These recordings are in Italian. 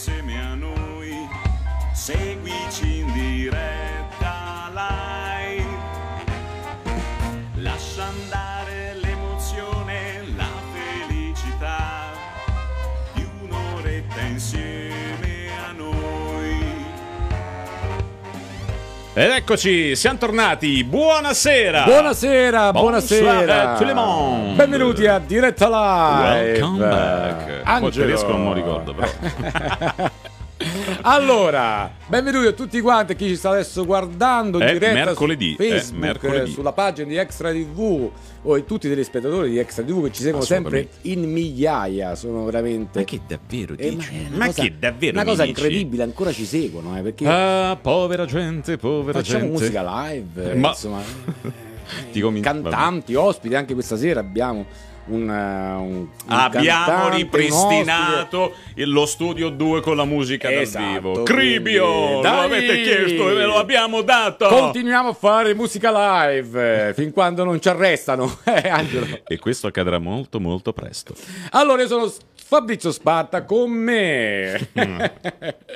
insieme a noi, seguici in diretta live. Eccoci, siamo tornati. Buonasera. Buonasera, buonasera. le monde. Benvenuti a Diretta Live. Welcome back. Angelo. Oggi riesco, non mi ricordo però. Allora, benvenuti a tutti quanti chi ci sta adesso guardando in È diretta mercoledì, su è Facebook, mercoledì. eh, sulla pagina di Extra TV o e tutti i telespettatori di Extra TV che ci seguono sempre in migliaia, sono veramente Ma che davvero Eh, dici? ma è una Ma cosa- che davvero Una cosa dici? incredibile, ancora ci seguono, eh, perché Ah, povera gente, povera facciamo gente. musica live, eh, Ma- insomma, Ti comin- cantanti, ospiti, anche questa sera abbiamo un, eh, un- Abbiamo cantante, ripristinato il- lo studio 2 con la musica Esatto, dal vivo. Cribio! Lo dai! avete chiesto e ve lo abbiamo dato. Continuiamo a fare musica live eh, fin quando non ci arrestano, eh. E questo accadrà molto molto presto. Allora, io sono Fabrizio Sparta con me.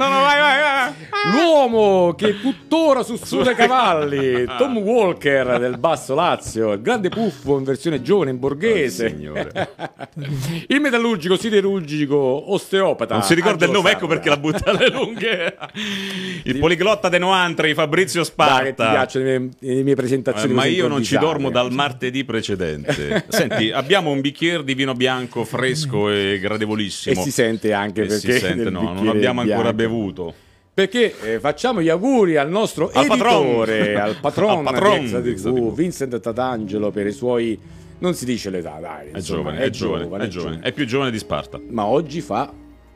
L'uomo che tuttora sussurra i cavalli, Tom Walker del Basso Lazio, il grande puffo in versione giovane in borghese. Oh, il metallurgico, siderurgico, osteopata. Non si ricorda il nome, ecco perché la butta alle lunghe. Il poliglotta de Noantri, Fabrizio Dai, che ti Sparta. piacciono le mie, le mie Eh, presentazioni. ma così io non ci dormo dal martedì precedente. Senti, abbiamo un bicchiere di vino bianco fresco e E gradevolissimo. si sente anche E si perché sente, del no, non abbiamo ancora bianco. bevuto. Perché eh, facciamo gli auguri al nostro Al editore, patron. al patron, Al patron di TV. Vincent Tatangelo, per i suoi... Non si dice l'età, dai. È insomma, giovane, è giovane, è giovane. È più giovane di Sparta. Ma oggi fa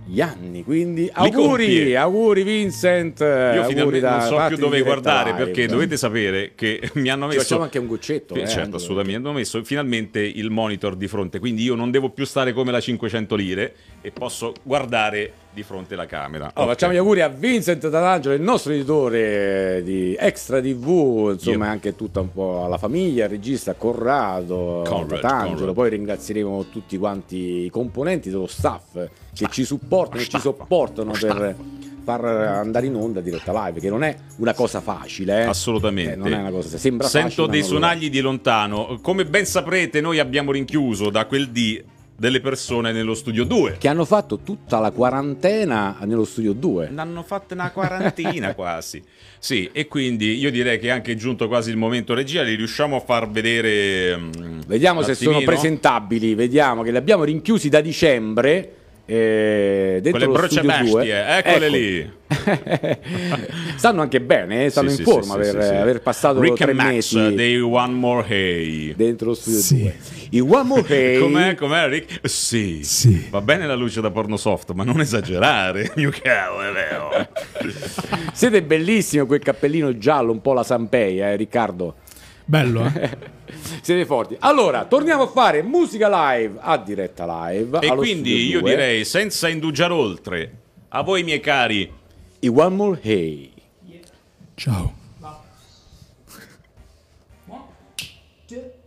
gli anni, quindi auguri, auguri Vincent. Io finalmente da non so più dove guardare Live. perché dovete sapere che mi hanno Ci messo. facciamo anche un goccetto, eh, certo, assolutamente. Hanno messo finalmente il monitor di fronte, quindi io non devo più stare come la 500 lire e posso guardare di fronte alla camera. Allora, Ok. facciamo gli auguri a Vincent Tatangelo, il nostro editore di Extra TV, insomma, Io. anche tutta un po' alla famiglia, il regista Corrado, Conrad. Conrad. Poi ringrazieremo tutti quanti i componenti dello staff che ci supportano e ci Staff. sopportano per far andare in onda diretta live, che non è una cosa facile. eh. Assolutamente. Eh, non è una cosa, sembra Sento facile, dei sonagli di lontano. Come ben saprete, noi abbiamo rinchiuso da quel dì delle persone nello studio 2. Che hanno fatto tutta la quarantena nello studio 2. Ne hanno fatte una quarantina quasi. Sì, e quindi io direi che è anche giunto quasi il momento regia, li riusciamo a far vedere. mm, Vediamo se sono attimino? presentabili, vediamo che li abbiamo rinchiusi da dicembre. Eh, dentro Quelle lo brocce studio 2. bestie, eccole lì. Stanno anche bene, eh, stanno Sì, in sì, forma sì, per sì, sì. aver passato Rick tre Max, mesi dei One More Hey. dentro lo studio 2. I One More Hey Com'è, com'è Rick? Sì. Sì. Va bene la luce da porno soft, ma non esagerare. Mio cavolo, è vero. Siete bellissimi con quel cappellino giallo, un po' la Sanpei, eh, Riccardo. Bello, eh? Siete forti. Allora, torniamo a fare musica live a diretta live. E allo quindi io 2. direi, senza indugiare oltre, a voi miei cari, I One More Hey. Ciao. Yeah.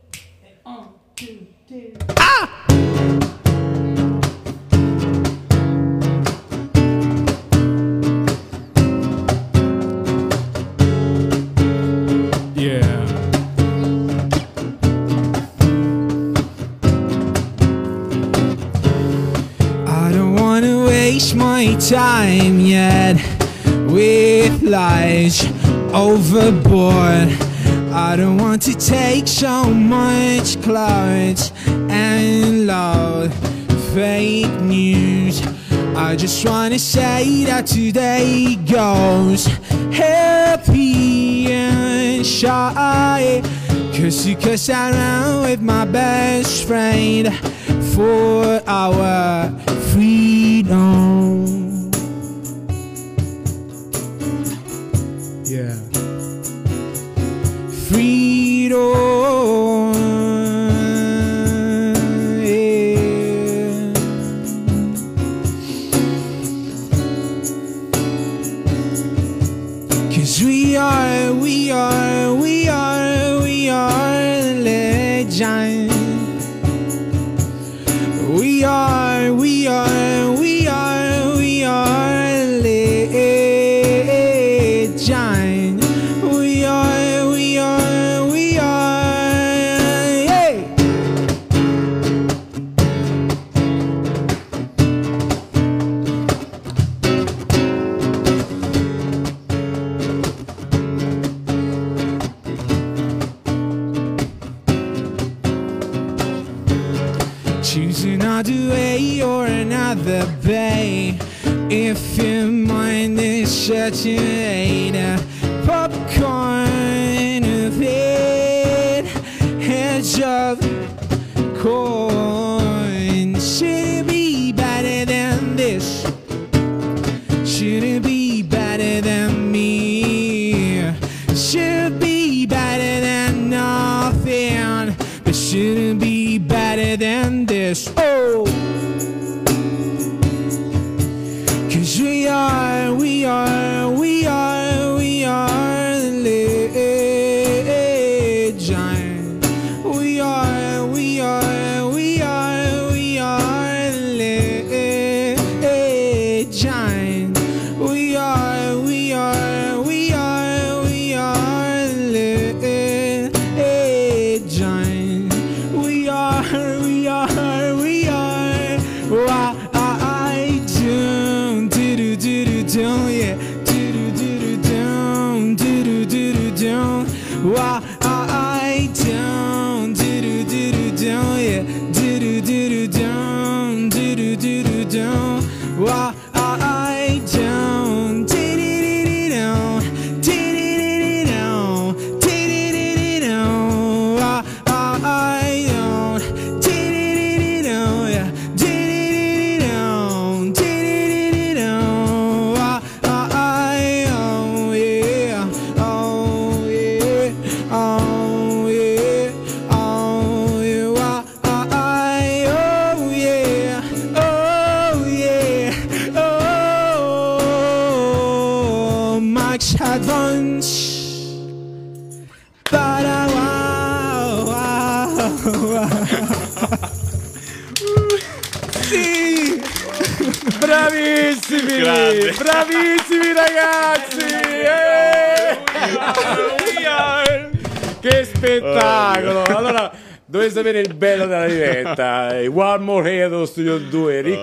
My time yet with lies overboard. I don't want to take so much clouds and love fake news. I just wanna say that today goes happy and shy. Cause you cause around with my best friend for our freedom. shine. Another bay. If your mind is saturated, popcorn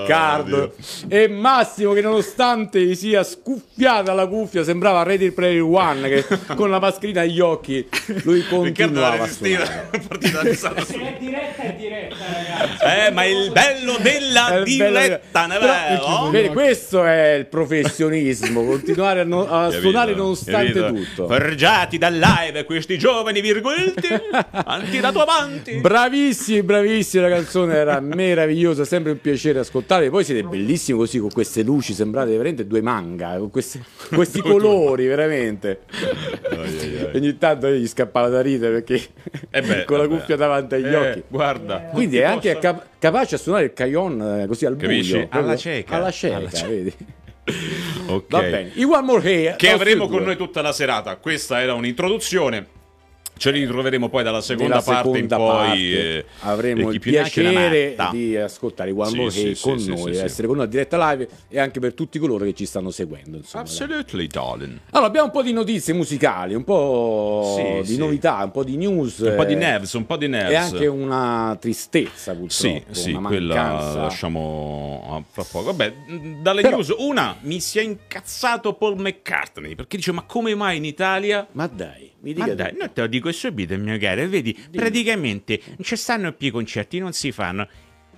2, Riccardo e Massimo che nonostante gli sia scuffiata la cuffia sembrava Ready Player One che con la mascherina agli occhi lui continuava a suonare. è diretta è diretta ragazzi Eh, ma il bello della bello- diretta, ne Però, vedi, questo è il professionismo, continuare a, no- a suonare nonostante tutto. Forgiati dal live questi giovani virgolti hanno tirato avanti. Bravissimi, bravissimi, la canzone era meravigliosa, sempre un piacere ascoltare. Poi siete bellissimi così con queste luci, sembrate veramente due manga, con queste- questi colori, veramente. Ogni tanto io gli scappava da ridere perché Eh beh, con la vabbè. cuffia davanti agli Eh, occhi. Guarda. Quindi è anche cap- capace a suonare il cajon eh, così al Capisci? buio. Alla cieca. Alla cieca, Alla cieca. vedi? Ok. Va bene. I One More Hair. Che avremo con noi tutta la serata. Questa era un'introduzione. Ce li ritroveremo poi dalla seconda parte seconda in poi. parte eh, avremo il piacere di ascoltare One More sì, sì, con sì, noi, essere con noi a diretta live e anche per tutti coloro che ci stanno seguendo. Insomma. Absolutely, darling. Allora, abbiamo un po' di notizie musicali, un po' di novità, un po' di news. Un po' di eh, nerves, un po' di nerves. E anche una tristezza, purtroppo. Sì, sì, una quella lasciamo fra poco. Vabbè, dalle Però- news, una mi si è incazzato Paul McCartney perché dice: Ma come mai in Italia? Ma dai, mi dica Ma dai, non te lo dico subito, mio caro. Vedi, praticamente non ci stanno più i concerti, non si fanno.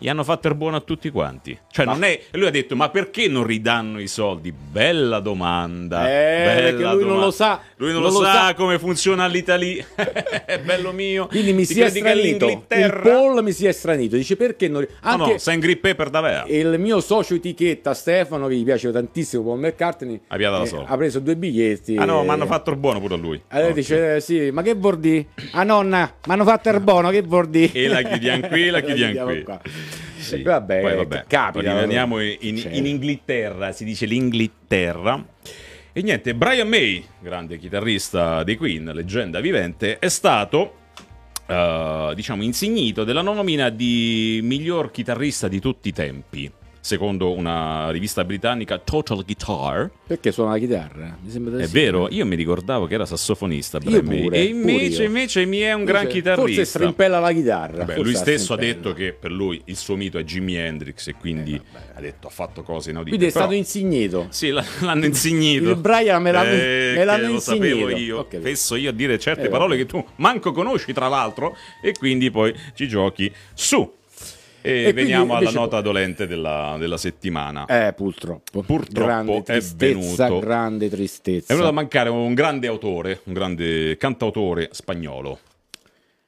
Gli hanno fatto il buono a tutti quanti. Cioè, non è. Lui ha detto: Ma perché non ridanno i soldi? Bella domanda. Eh, bella perché lui non domanda. lo sa. Lui non, Non lo, lo sa, sa. come funziona l'Italia. È bello mio. Quindi mi Ti si è stranito. Il Paul mi si è stranito. Dice perché non. No, Anche no, sei in grip paper davvero. il mio socio etichetta Stefano, che gli piace tantissimo Paul McCartney, eh, ha preso due biglietti. Ah no, e- ma hanno fatto il buono pure a lui. Allora Ok. dice, eh, sì, ma che vuol dire? Ah nonna, mi hanno fatto il buono, che vuol dire? E la chiudiamo qui, la chiudiamo qui. qua. Sì. E vabbè, Poi vabbè, capita. rimaniamo in, in- Certo. in Inghilterra, si dice l'Inghilterra. E niente, Brian May, grande chitarrista dei Queen, leggenda vivente, è stato eh, diciamo insignito della nomina di miglior chitarrista di tutti i tempi. Secondo una rivista britannica, Total Guitar. Perché suona la chitarra? Mi sembra È vero, io mi ricordavo che era sassofonista. May. pure, e invece, invece mi è un gran chitarrista. Forse strimpella la chitarra. Forse lui stesso ha detto che per lui il suo mito è Jimi Hendrix e quindi ha detto ha fatto cose inaudite. Quindi è Però- stato insignito. Sì, l'hanno insignito. Il Brian me l'hanno- Eh, me l'hanno che lo sapevo insignito. io. Capito. Fesso io a dire certe Eh, parole che tu manco conosci, tra l'altro, e quindi poi ci giochi su. E, E veniamo alla nota dolente della, della settimana. Eh, purtroppo. Purtroppo grande è venuto- grande tristezza. È venuto a mancare un grande autore, un grande cantautore spagnolo.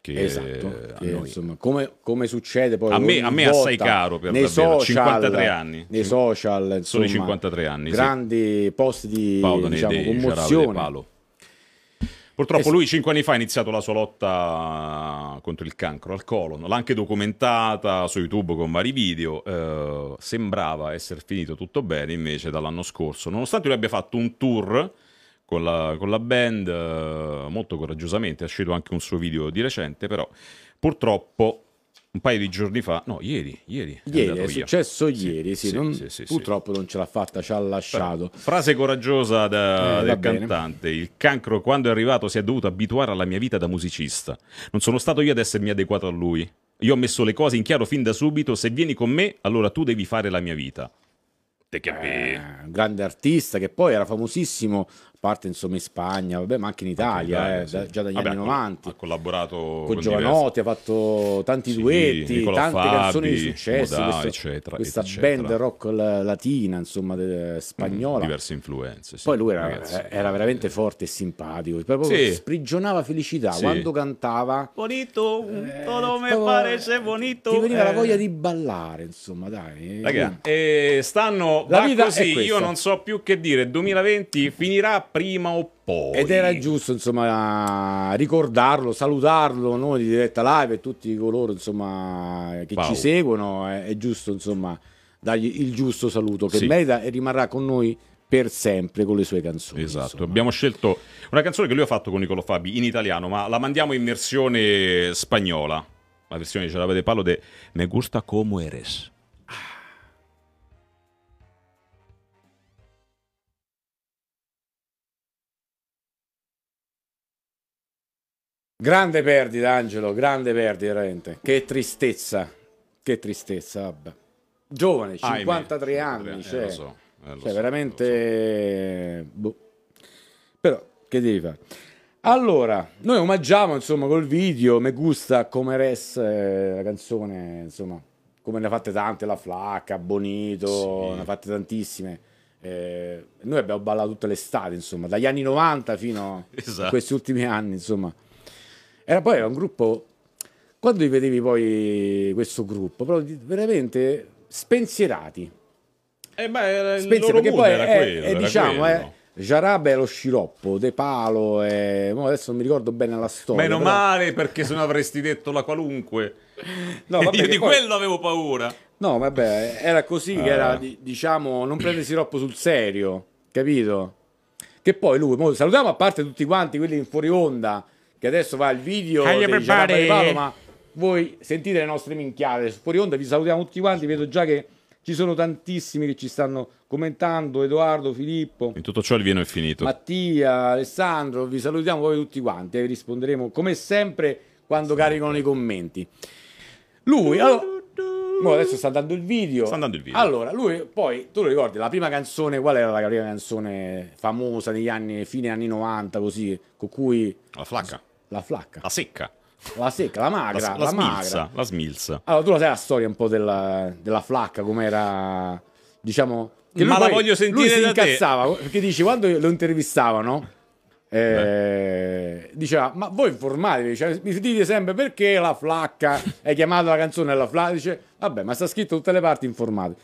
Che Esatto, a che, insomma, come, come succede poi A me- a me assai caro per nei davvero, social, 53 anni. nei social, insomma, i 53 anni, sì. grandi post di Paolo diciamo, commozione. Purtroppo sì. lui cinque anni fa ha iniziato la sua lotta contro il cancro al colon, l'ha anche documentata su YouTube con vari video, eh, sembrava essere finito tutto bene invece dall'anno scorso, nonostante lui abbia fatto un tour con la, con la band eh, molto coraggiosamente, è uscito anche un suo video di recente, però purtroppo un paio di giorni fa, no ieri, ieri, è Ieri, è via. successo ieri, sì, sì, non- sì, purtroppo non ce l'ha fatta, ci ha lasciato. Frase coraggiosa da- Eh, del bene. cantante. Il cancro, quando è arrivato, si è dovuto abituare alla mia vita da musicista. Non sono stato io ad essermi adeguato a lui. Io ho messo le cose in chiaro fin da subito. Se vieni con me, allora tu devi fare la mia vita. Te capì? Eh, un grande artista che poi era famosissimo, parte insomma in Spagna, vabbè, ma anche in Italia, Italia, eh, sì. da- già dagli Vabbè, anni ha- 90. Ha collaborato con con Giovanotti, ha fatto tanti Sì, duetti, Nicola tante Fabi, canzoni di successo. Modà, questo- eccetera, questa eccetera. band rock la- latina, insomma, de- spagnola. diverse influenze. sì, Poi lui era, ragazzi. era veramente forte e simpatico, proprio Sì. sprigionava felicità Sì. quando cantava. Bonito, eh, todo me parece bonito. Ti veniva la eh. voglia di ballare, insomma, dai. Raga, eh, stanno La va vita è così, questa. io non so più che dire, 2020 finirà prima o poi. Ed era giusto, insomma, ricordarlo, salutarlo, noi di diretta live e tutti coloro, insomma, che Wow. ci seguono, è, è giusto, insomma, dargli il giusto saluto che Sì. merita e rimarrà con noi per sempre con le sue canzoni. Esatto, insomma. abbiamo scelto una canzone che lui ha fatto con Nicolo Fabi in italiano, ma la mandiamo in versione spagnola. La versione ce l'avete palo de Me gusta como eres. Grande perdita, Angelo, grande perdita, veramente. Che tristezza, che tristezza, vabbè. Giovane, 53 Ahimè, anni, eh, cioè, lo so, eh, cioè so, veramente... boh. Però, che devi fare? Allora, noi omaggiamo, insomma, col video Me gusta come res, eh, la canzone, insomma, come ne ha fatte tante, La Flacca, Bonito, Sì. ne ha fatte tantissime. Eh, noi abbiamo ballato tutte le estate, insomma, dagli anni 90 fino Esatto. a questi ultimi anni, insomma. Era poi era un gruppo. Quando li vedevi poi questo gruppo, proprio veramente spensierati. Eh beh, era il Spensierati, loro perché poi era è, quello, è, era diciamo, quello. eh, Jarab è lo sciroppo, De Palo, è... adesso non mi ricordo bene la storia. Meno però- male perché se no avresti detto la qualunque. No, vabbè, Io che di poi- quello avevo paura. No, vabbè, era così che Ah. era, di- diciamo, non prendersi troppo sul serio, capito? Che poi lui, mo, salutiamo a parte tutti quanti quelli in fuori onda, che adesso va il video di everybody. Gianna Palo, ma voi sentite le nostre minchiate su fuori onda, vi salutiamo tutti quanti, vedo già che ci sono tantissimi che ci stanno commentando, Edoardo, Filippo, In tutto ciò il vino è finito. Mattia, Alessandro, vi salutiamo voi tutti quanti e vi risponderemo come sempre quando caricano i commenti. Lui, allora, adesso sta andando il video. Sta andando il video. Allora, lui poi, tu lo ricordi, la prima canzone, qual era la prima canzone famosa negli anni, fine anni 90, così, con cui La flacca, la flacca, la secca, la secca, la la, magra, la la, smilza, magra. la smilza. Allora, tu la sai la storia un po' della, della flacca, com'era, diciamo... che Ma la poi- voglio sentire Lui si da te. incazzava, perché dice, quando lo intervistavano, eh, diceva, ma voi informatevi, cioè, mi dite sempre perché la flacca, hai chiamato la canzone la flacca, dice, vabbè, ma sta scritto da tutte le parti informate.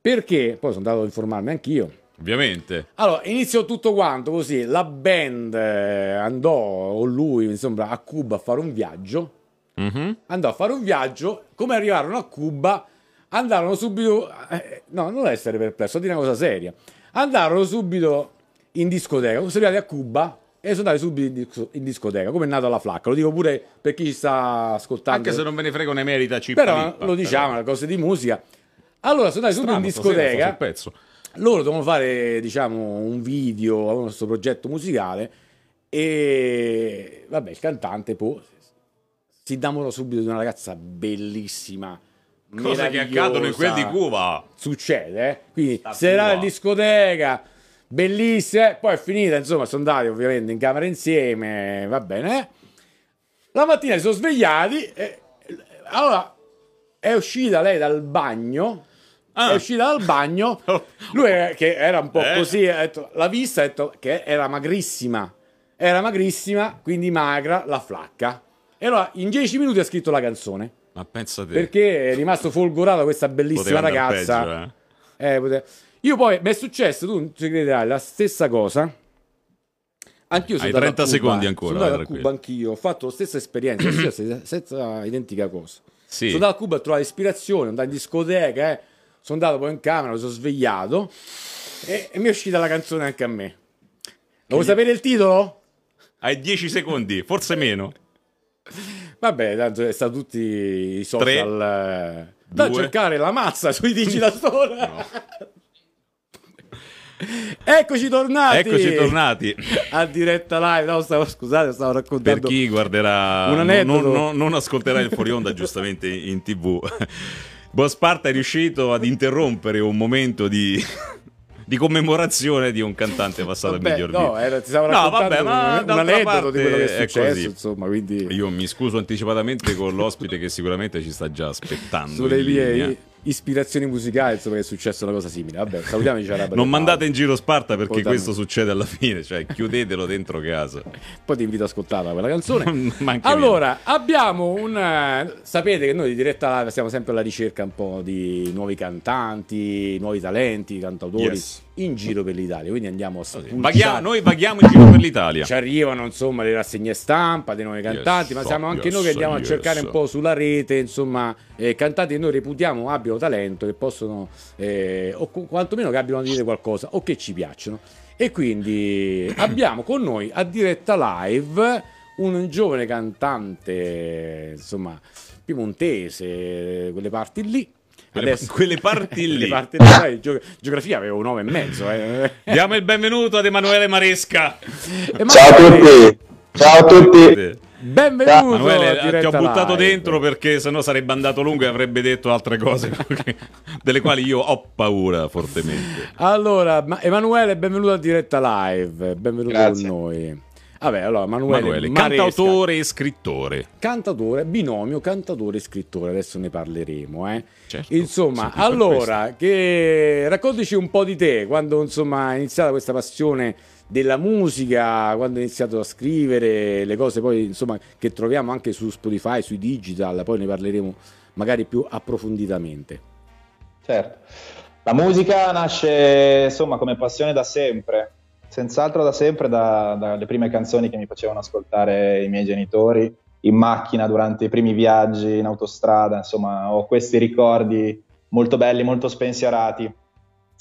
Perché? Poi sono andato a informarmi anch'io. Ovviamente. Allora, iniziò tutto quanto così, la band eh, andò, o lui, insomma, a Cuba a fare un viaggio, Mhm. andò a fare un viaggio, come arrivarono a Cuba, andarono subito, eh, no, non essere perplesso, di una cosa seria, andarono subito in discoteca, sono arrivati a Cuba e sono andati subito in, disco- in discoteca, come è nata la flacca, lo dico pure per chi ci sta ascoltando. Anche se non ve ne frega ne merita cippa Però lippa, lo diciamo, le cose di musica. Allora sono andati subito in discoteca. Loro dovevano fare, diciamo, un video, avevano questo progetto musicale e vabbè, il cantante poi si innamorò subito di una ragazza bellissima. Cose che accadono in quel di. Cuba. Succede, eh? Quindi Sta serata in discoteca, bellissima, eh? poi è finita, insomma, sono andati ovviamente in camera insieme, va bene. eh? La mattina si sono svegliati e allora è uscita lei dal bagno. Ah. È uscita dal bagno. Lui eh, che era un po' Eh. così, ha detto- l'ha vista, ha detto che era magrissima. Era magrissima, quindi magra, la flacca. E allora in dieci minuti ha scritto la canzone. Ma pensa te. Perché è rimasto folgorato questa bellissima andare ragazza. peggio, eh. Eh, pote- Io poi mi è successo, tu non ci crederai, la stessa cosa. Anch'io sono Hai andato a 30 Cuba, secondi ancora, Sono andato a. Cuba anch'io, ho fatto la stessa esperienza, la stessa, identica cosa. Sì. Sono andato a Cuba a trovare ispirazione, andato in discoteca, eh. Sono andato poi in camera, mi sono svegliato e, e mi è uscita la canzone anche a me. Lo vuoi sapere il titolo? Hai 10 secondi, forse meno. Vabbè, tanto sta tutti i social. eh, da due. cercare la mazza sui Digital Store. Eccoci tornati. Eccoci tornati. A diretta live. No, stavo, scusate, stavo Per raccontando. chi guarderà, non, non- non ascolterà il fuori onda giustamente in tv. Boss Sparta è riuscito ad interrompere un momento di, di commemorazione di un cantante passato Vabbè, miglior no, video. era- ti stavo No, vabbè, ma un, un aneddoto di quello che è è successo. così. Insomma, quindi Io mi scuso anticipatamente con l'ospite che sicuramente ci sta già aspettando. sulle linea. Ispirazioni musicali, insomma, che è successa una cosa simile. Vabbè, salutiamoci. Ciarabba Non mandate in giro Sparta perché Assolutamente. questo succede alla fine, cioè chiudetelo dentro casa. Poi ti invito ad ascoltarla quella canzone. Allora, abbiamo un. sapete che noi di diretta live stiamo sempre alla ricerca un po' di nuovi cantanti, nuovi talenti, cantautori Yes. In giro per l'Italia. Quindi andiamo a spulciare. Vaghiamo- noi vaghiamo in giro per l'Italia. Ci arrivano insomma le rassegne stampa dei nuovi cantanti, ma so, siamo anche yes, noi che andiamo a yes. cercare un po' sulla rete, insomma, eh, cantanti che noi reputiamo abbiano talento, che possono, eh, o qu- quantomeno che abbiano da dire qualcosa o che ci piacciono. E quindi abbiamo con noi a diretta live un giovane cantante, insomma, piemontese, quelle parti lì. Quelle- quelle parti lì. Quelle parti lì, sai, geo- geografia avevo 9 e mezzo. Eh. Diamo il benvenuto ad Emanuele Maresca. E Ciao a Emanuele, tutti, ciao a tutti. Benvenuto Emanuele, a ti ho buttato live. dentro perché sennò sarebbe andato lungo e avrebbe detto altre cose delle quali io ho paura fortemente. Allora, ma- Emanuele, benvenuto a diretta live. Benvenuto Grazie. con noi. Vabbè, allora, Emanuele, Emanuele, Maresca, cantautore e scrittore. cantatore, binomio cantatore e scrittore. Adesso ne parleremo, eh. Certo, Insomma, allora, che raccontaci un po' di te, quando insomma è iniziata questa passione della musica, quando hai iniziato a scrivere le cose poi insomma che troviamo anche su Spotify, sui digital, poi ne parleremo magari più approfonditamente. Certo. La musica nasce insomma come passione da sempre, senz'altro da sempre, da- dalle prime canzoni che mi facevano ascoltare i miei genitori in macchina durante i primi viaggi in autostrada, insomma ho questi ricordi molto belli, molto spensierati.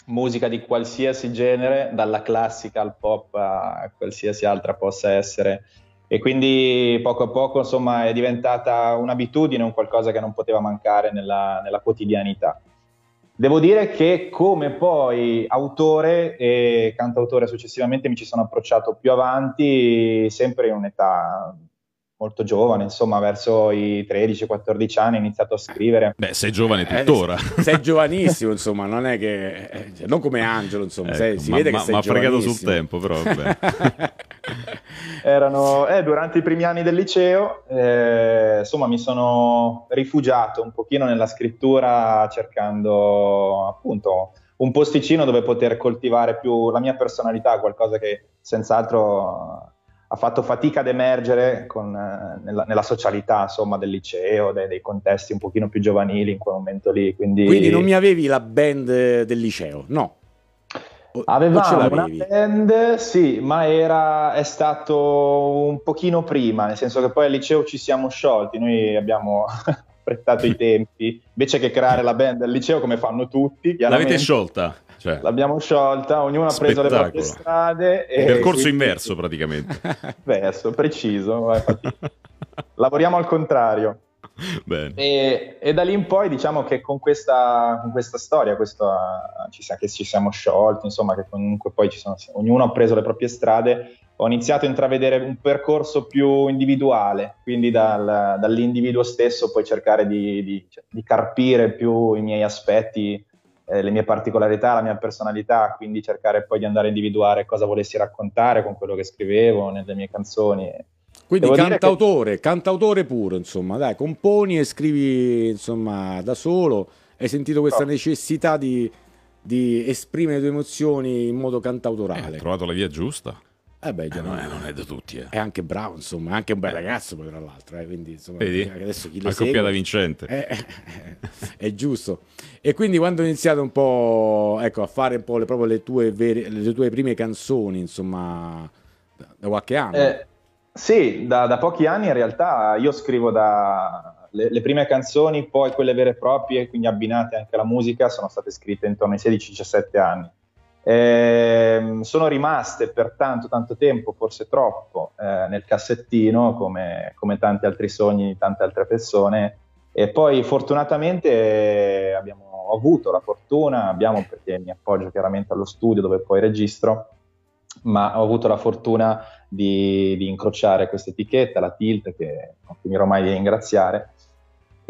Musica di qualsiasi genere, dalla classica al pop a qualsiasi altra possa essere. E quindi poco a poco insomma è diventata un'abitudine, un qualcosa che non poteva mancare nella, nella quotidianità. Devo dire che come poi autore e cantautore successivamente mi ci sono approcciato più avanti, sempre in un'età molto giovane, insomma verso i 13-14 anni ho iniziato a scrivere. Beh, sei giovane Eh, tuttora. sei giovanissimo, insomma, non è che eh, cioè, non come Angelo, insomma, sei- Ecco, si ma- vede ma- che sei m'ha fregato sul tempo, però, vabbè. Erano eh, durante i primi anni del liceo, eh, insomma mi sono rifugiato un pochino nella scrittura cercando appunto un posticino dove poter coltivare più la mia personalità, qualcosa che senz'altro ha fatto fatica ad emergere con, eh, nella, nella socialità insomma del liceo, dei, dei contesti un pochino più giovanili in quel momento lì. Quindi, Quindi non mi avevi la band del liceo, no? O- Avevamo una band, sì, ma era, è stato un pochino prima, nel senso che poi al liceo ci siamo sciolti, noi abbiamo affrettato i tempi, invece che creare la band del liceo come fanno tutti, L'avete sciolta? Cioè, l'abbiamo sciolta, ognuno ha preso le proprie strade. E percorso quindi- inverso praticamente. Verso, preciso, eh, lavoriamo al contrario. Bene. E, e da lì in poi diciamo che con questa, con questa storia, questo, ah, ci sa- che ci siamo sciolti, insomma che comunque poi ci sono, ognuno ha preso le proprie strade, ho iniziato a intravedere un percorso più individuale, quindi dal- dall'individuo stesso poi cercare di, di- di carpire più i miei aspetti, eh, le mie particolarità, la mia personalità, quindi cercare poi di andare a individuare cosa volessi raccontare con quello che scrivevo nelle mie canzoni. Quindi Devo dire che- cantautore, cantautore puro, insomma, dai, componi e scrivi, insomma, da solo. Hai sentito questa No. necessità di, di esprimere le tue emozioni in modo Eh, cantautorale. ha trovato la via giusta. Eh beh, già Eh, non, no. è, non è da tutti, eh. È anche bravo, insomma, è anche un bel ragazzo poi tra l'altro, eh, quindi insomma, Vedi? adesso chi lo La coppia da vincente. eh, eh, è giusto. E quindi quando hai iniziato un po', ecco, a fare un po' le, proprio le tue, vere, le tue prime canzoni, insomma, da, da qualche anno. Eh, sì, da, da pochi anni in realtà io scrivo da le, le prime canzoni, poi quelle vere e proprie, quindi abbinate anche alla musica, sono state scritte intorno ai 16-17 anni. Ehm, sono rimaste per tanto, tanto tempo, forse troppo, eh, nel cassettino, come, come tanti altri sogni di tante altre persone. E poi fortunatamente eh, abbiamo avuto la fortuna, abbiamo perché mi appoggio chiaramente allo studio dove poi registro, ma ho avuto la fortuna di, di incrociare questa etichetta, la Tilt, che non finirò mai di ringraziare,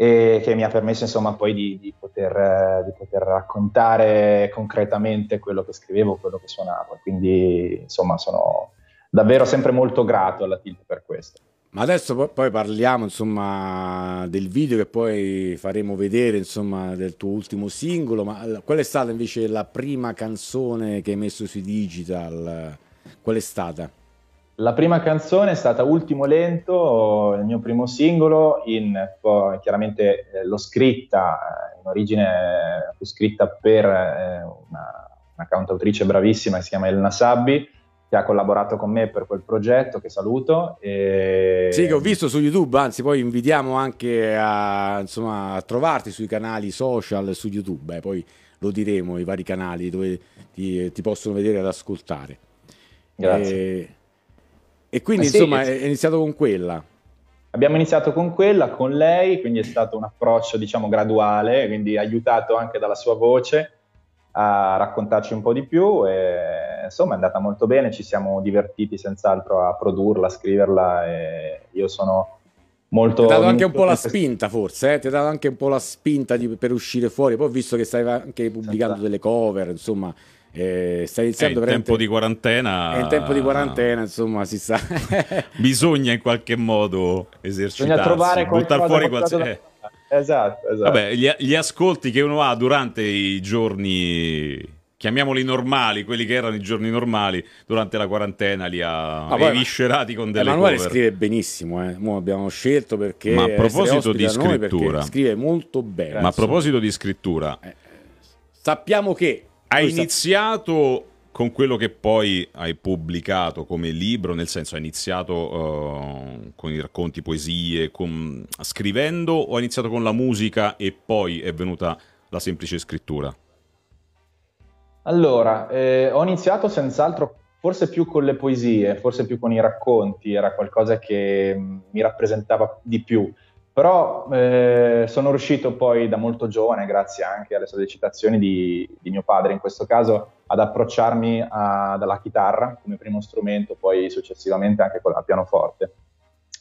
e che mi ha permesso insomma poi di, di poter, eh, di poter raccontare concretamente quello che scrivevo, quello che suonavo. Quindi insomma sono davvero sempre molto grato alla Tilt per questo. Ma adesso poi, parliamo insomma del video che poi faremo vedere insomma del tuo ultimo singolo, ma qual è stata invece la prima canzone che hai messo sui digital? Qual è stata? La prima canzone è stata Ultimo Lento, il mio primo singolo, in, chiaramente eh, l'ho scritta, eh, in origine eh, fu scritta per una, una cantautrice bravissima che si chiama Elena Sabbi, che ha collaborato con me per quel progetto, che saluto. E... Sì, che ho visto su YouTube, anzi poi invitiamo anche a, insomma, a trovarti sui canali social su YouTube, eh, poi lo diremo, i vari canali dove ti, ti possono vedere ed ascoltare. Grazie. E, e quindi Eh sì, insomma sì. è iniziato con quella. Abbiamo iniziato con quella, con lei, quindi è stato un approccio diciamo graduale, quindi aiutato anche dalla sua voce a raccontarci un po' di più e insomma è andata molto bene, ci siamo divertiti senz'altro a produrla, a scriverla e io sono molto... Ti ha dato anche un po' la spinta, forse, eh? ti ha dato anche un po' la spinta di- per uscire fuori. Poi ho visto che stai anche pubblicando Senza- delle cover, insomma, eh, stai Eh, iniziando in veramente- tempo di quarantena. è in tempo di quarantena, insomma, si sa. Bisogna in qualche modo esercitarsi. Bisogna trovare buttare fuori qualsiasi. da- Esatto, esatto. Vabbè, gli, gli ascolti che uno ha durante i giorni, chiamiamoli normali, quelli che erano i giorni normali, durante la quarantena li ha poi- eviscerati con delle Emanuele cover. scrive benissimo, eh. Mo abbiamo scelto perché Ma a proposito di scrittura- scrive molto bene. Ma a proposito di scrittura, sappiamo che hai iniziato con quello che poi hai pubblicato come libro, nel senso hai iniziato eh, con i racconti, poesie, con- scrivendo o hai iniziato con la musica e poi è venuta la semplice scrittura? Allora, eh, ho iniziato senz'altro forse più con le poesie, forse più con i racconti, era qualcosa che mh, mi rappresentava di più. Però eh, sono riuscito poi da molto giovane, grazie anche alle sollecitazioni di, di mio padre in questo caso, ad approcciarmi a- dalla chitarra come primo strumento, poi successivamente anche al pianoforte.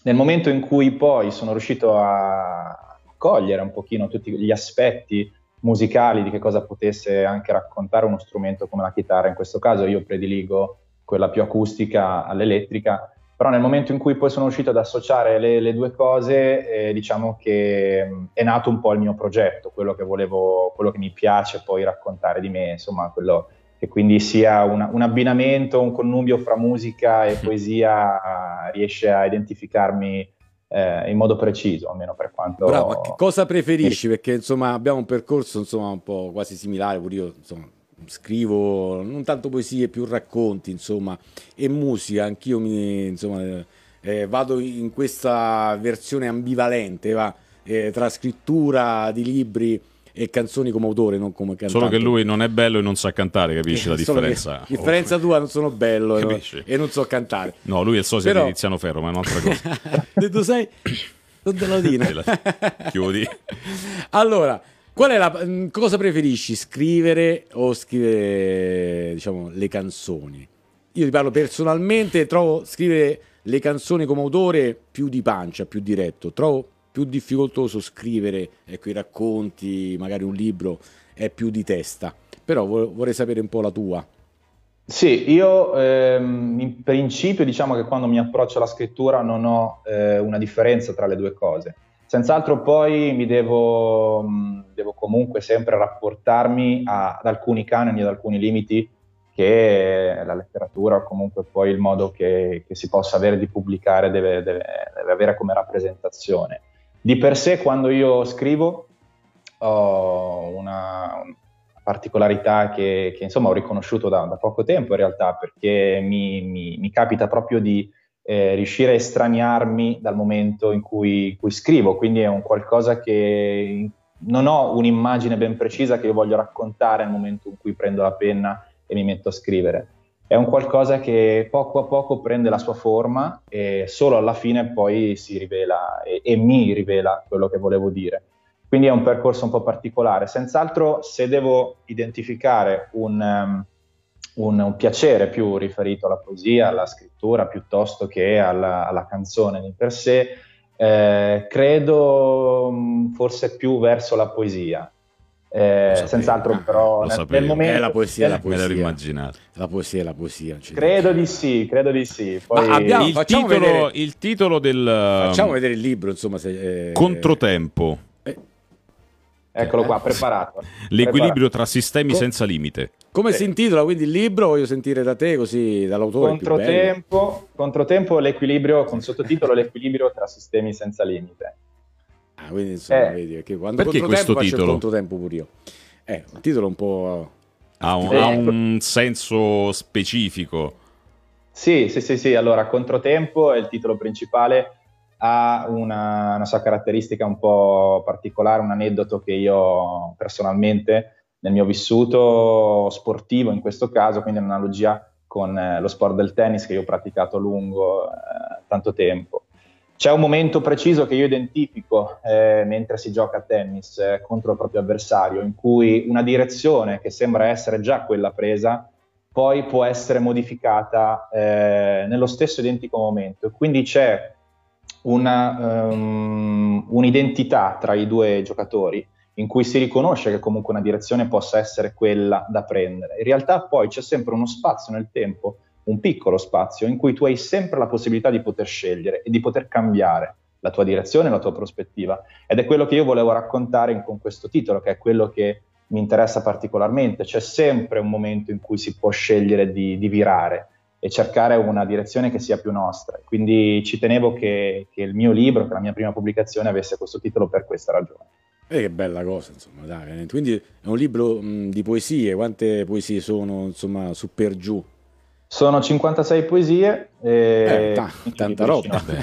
Nel momento in cui poi sono riuscito a cogliere un pochino tutti gli aspetti musicali di che cosa potesse anche raccontare uno strumento come la chitarra, in questo caso io prediligo quella più acustica all'elettrica, però nel momento in cui poi sono riuscito ad associare le, le due cose, eh, diciamo che è nato un po' il mio progetto, quello che volevo, quello che mi piace poi raccontare di me, insomma, quello che quindi sia una- un abbinamento, un connubio fra musica e poesia, riesce a identificarmi eh, in modo preciso, almeno per quanto... Bravo, che cosa preferisci? Perché insomma abbiamo un percorso insomma un po' quasi similare, pure io insomma scrivo non tanto poesie, più racconti, insomma, e musica, anch'io mi insomma eh, eh, vado in questa versione ambivalente, va, eh, tra scrittura di libri e canzoni come autore, non come cantante. Solo che lui non è bello e non sa cantare, capisci la Eh, Solo che- differenza? differenza tua, non sono bello Capisci? e non so cantare. No, lui è il sosia Però- di Tiziano Ferro, ma è un'altra cosa. Detto sei, non te lo la- Chiudi. Allora, qual è la mh, cosa preferisci scrivere o scrivere, diciamo, le canzoni? Io ti parlo personalmente, trovo scrivere le canzoni come autore più di pancia, più diretto. Trovo più difficoltoso scrivere, ecco, i racconti, magari un libro è più di testa. Però vo- vorrei sapere un po' la tua. Sì, io ehm, in principio diciamo che quando mi approccio alla scrittura non ho eh, una differenza tra le due cose. Senz'altro poi mi devo, mh, devo comunque sempre rapportarmi a- ad alcuni canoni, ad alcuni limiti che la letteratura o comunque poi il modo che, che si possa avere di pubblicare deve, deve- deve avere come rappresentazione. Di per sé quando io scrivo ho una particolarità che, che, insomma ho riconosciuto da, da poco tempo in realtà perché mi, mi- mi capita proprio di eh, riuscire a estraniarmi dal momento in cui, in cui scrivo, quindi è un qualcosa che non ho un'immagine ben precisa che io voglio raccontare nel momento in cui prendo la penna e mi metto a scrivere. È un qualcosa che poco a poco prende la sua forma e solo alla fine poi si rivela e, e mi rivela quello che volevo dire. Quindi è un percorso un po' particolare. Senz'altro, se devo identificare un, um, un- un piacere più riferito alla poesia, alla scrittura, piuttosto che alla, alla canzone di per sé, eh, credo mh, forse più verso la poesia. Eh, senz'altro, però, Lo nel, nel momento È la poesia, la Me l'ero poesia. immaginato. La poesia, la poesia. credo di sì, credo di sì. Poi, Ma abbiamo- Il titolo, vedere- il titolo del Facciamo um, vedere il libro, insomma, se, eh, controtempo, Eccolo qua, preparato. l'equilibrio tra sistemi senza limite. Come Sì. si intitola quindi il libro? Voglio sentire da te, così dall'autore. Controtempo, controtempo l'equilibrio, con sottotitolo l'equilibrio tra sistemi senza limite. Ah, quindi insomma, Eh. vedi che quando Perché questo titolo? controtempo pure io. Eh, un titolo un po'. Ha un, Sì. ha un senso specifico. Sì, sì, sì, sì. Allora, Controtempo è il titolo principale, ha una, una sua caratteristica un po' particolare, un aneddoto che io personalmente nel mio vissuto sportivo in questo caso, quindi un'analogia con eh, lo sport del tennis che io ho praticato a lungo eh, tanto tempo. C'è un momento preciso che io identifico eh, mentre si gioca a tennis eh, contro il proprio avversario, in cui una direzione che sembra essere già quella presa poi può essere modificata eh, nello stesso identico momento. Quindi c'è una, ehm, un'identità tra i due giocatori in cui si riconosce che comunque una direzione possa essere quella da prendere. In realtà poi c'è sempre uno spazio nel tempo, un piccolo spazio, in cui tu hai sempre la possibilità di poter scegliere e di poter cambiare la tua direzione, la tua prospettiva. Ed è quello che io volevo raccontare con questo titolo, che è quello che mi interessa particolarmente. C'è sempre un momento in cui si può scegliere di, di virare e cercare una direzione che sia più nostra. Quindi ci tenevo che, che il mio libro, che la mia prima pubblicazione, avesse questo titolo per questa ragione. Eh, che bella cosa, insomma, dai. Quindi è un libro mh, di poesie. Quante poesie sono, insomma, su per giù? Sono 56 poesie. E Eh, ta- tanta roba. Beh,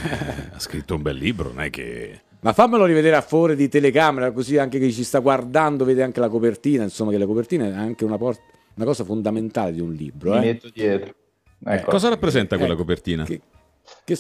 ha scritto un bel libro, non è che... Ma fammelo rivedere a favore di telecamera, così anche chi ci sta guardando vede anche la copertina. Insomma, che la copertina è anche una, por- una cosa fondamentale di un libro. Mi Eh? metto dietro. Ecco. Cosa rappresenta quella Ecco. copertina? Che?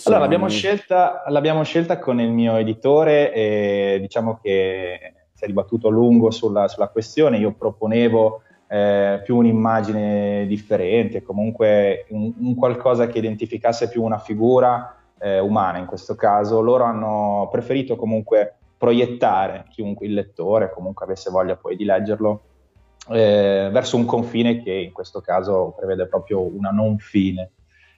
Allora, l'abbiamo scelta, l'abbiamo scelta con il mio editore e diciamo che si è dibattuto a lungo sulla, sulla questione. Io proponevo eh, più un'immagine differente, comunque un, un qualcosa che identificasse più una figura eh, umana in questo caso. Loro hanno preferito comunque proiettare chiunque il lettore, comunque avesse voglia poi di leggerlo, eh, verso un confine che in questo caso prevede proprio una non fine.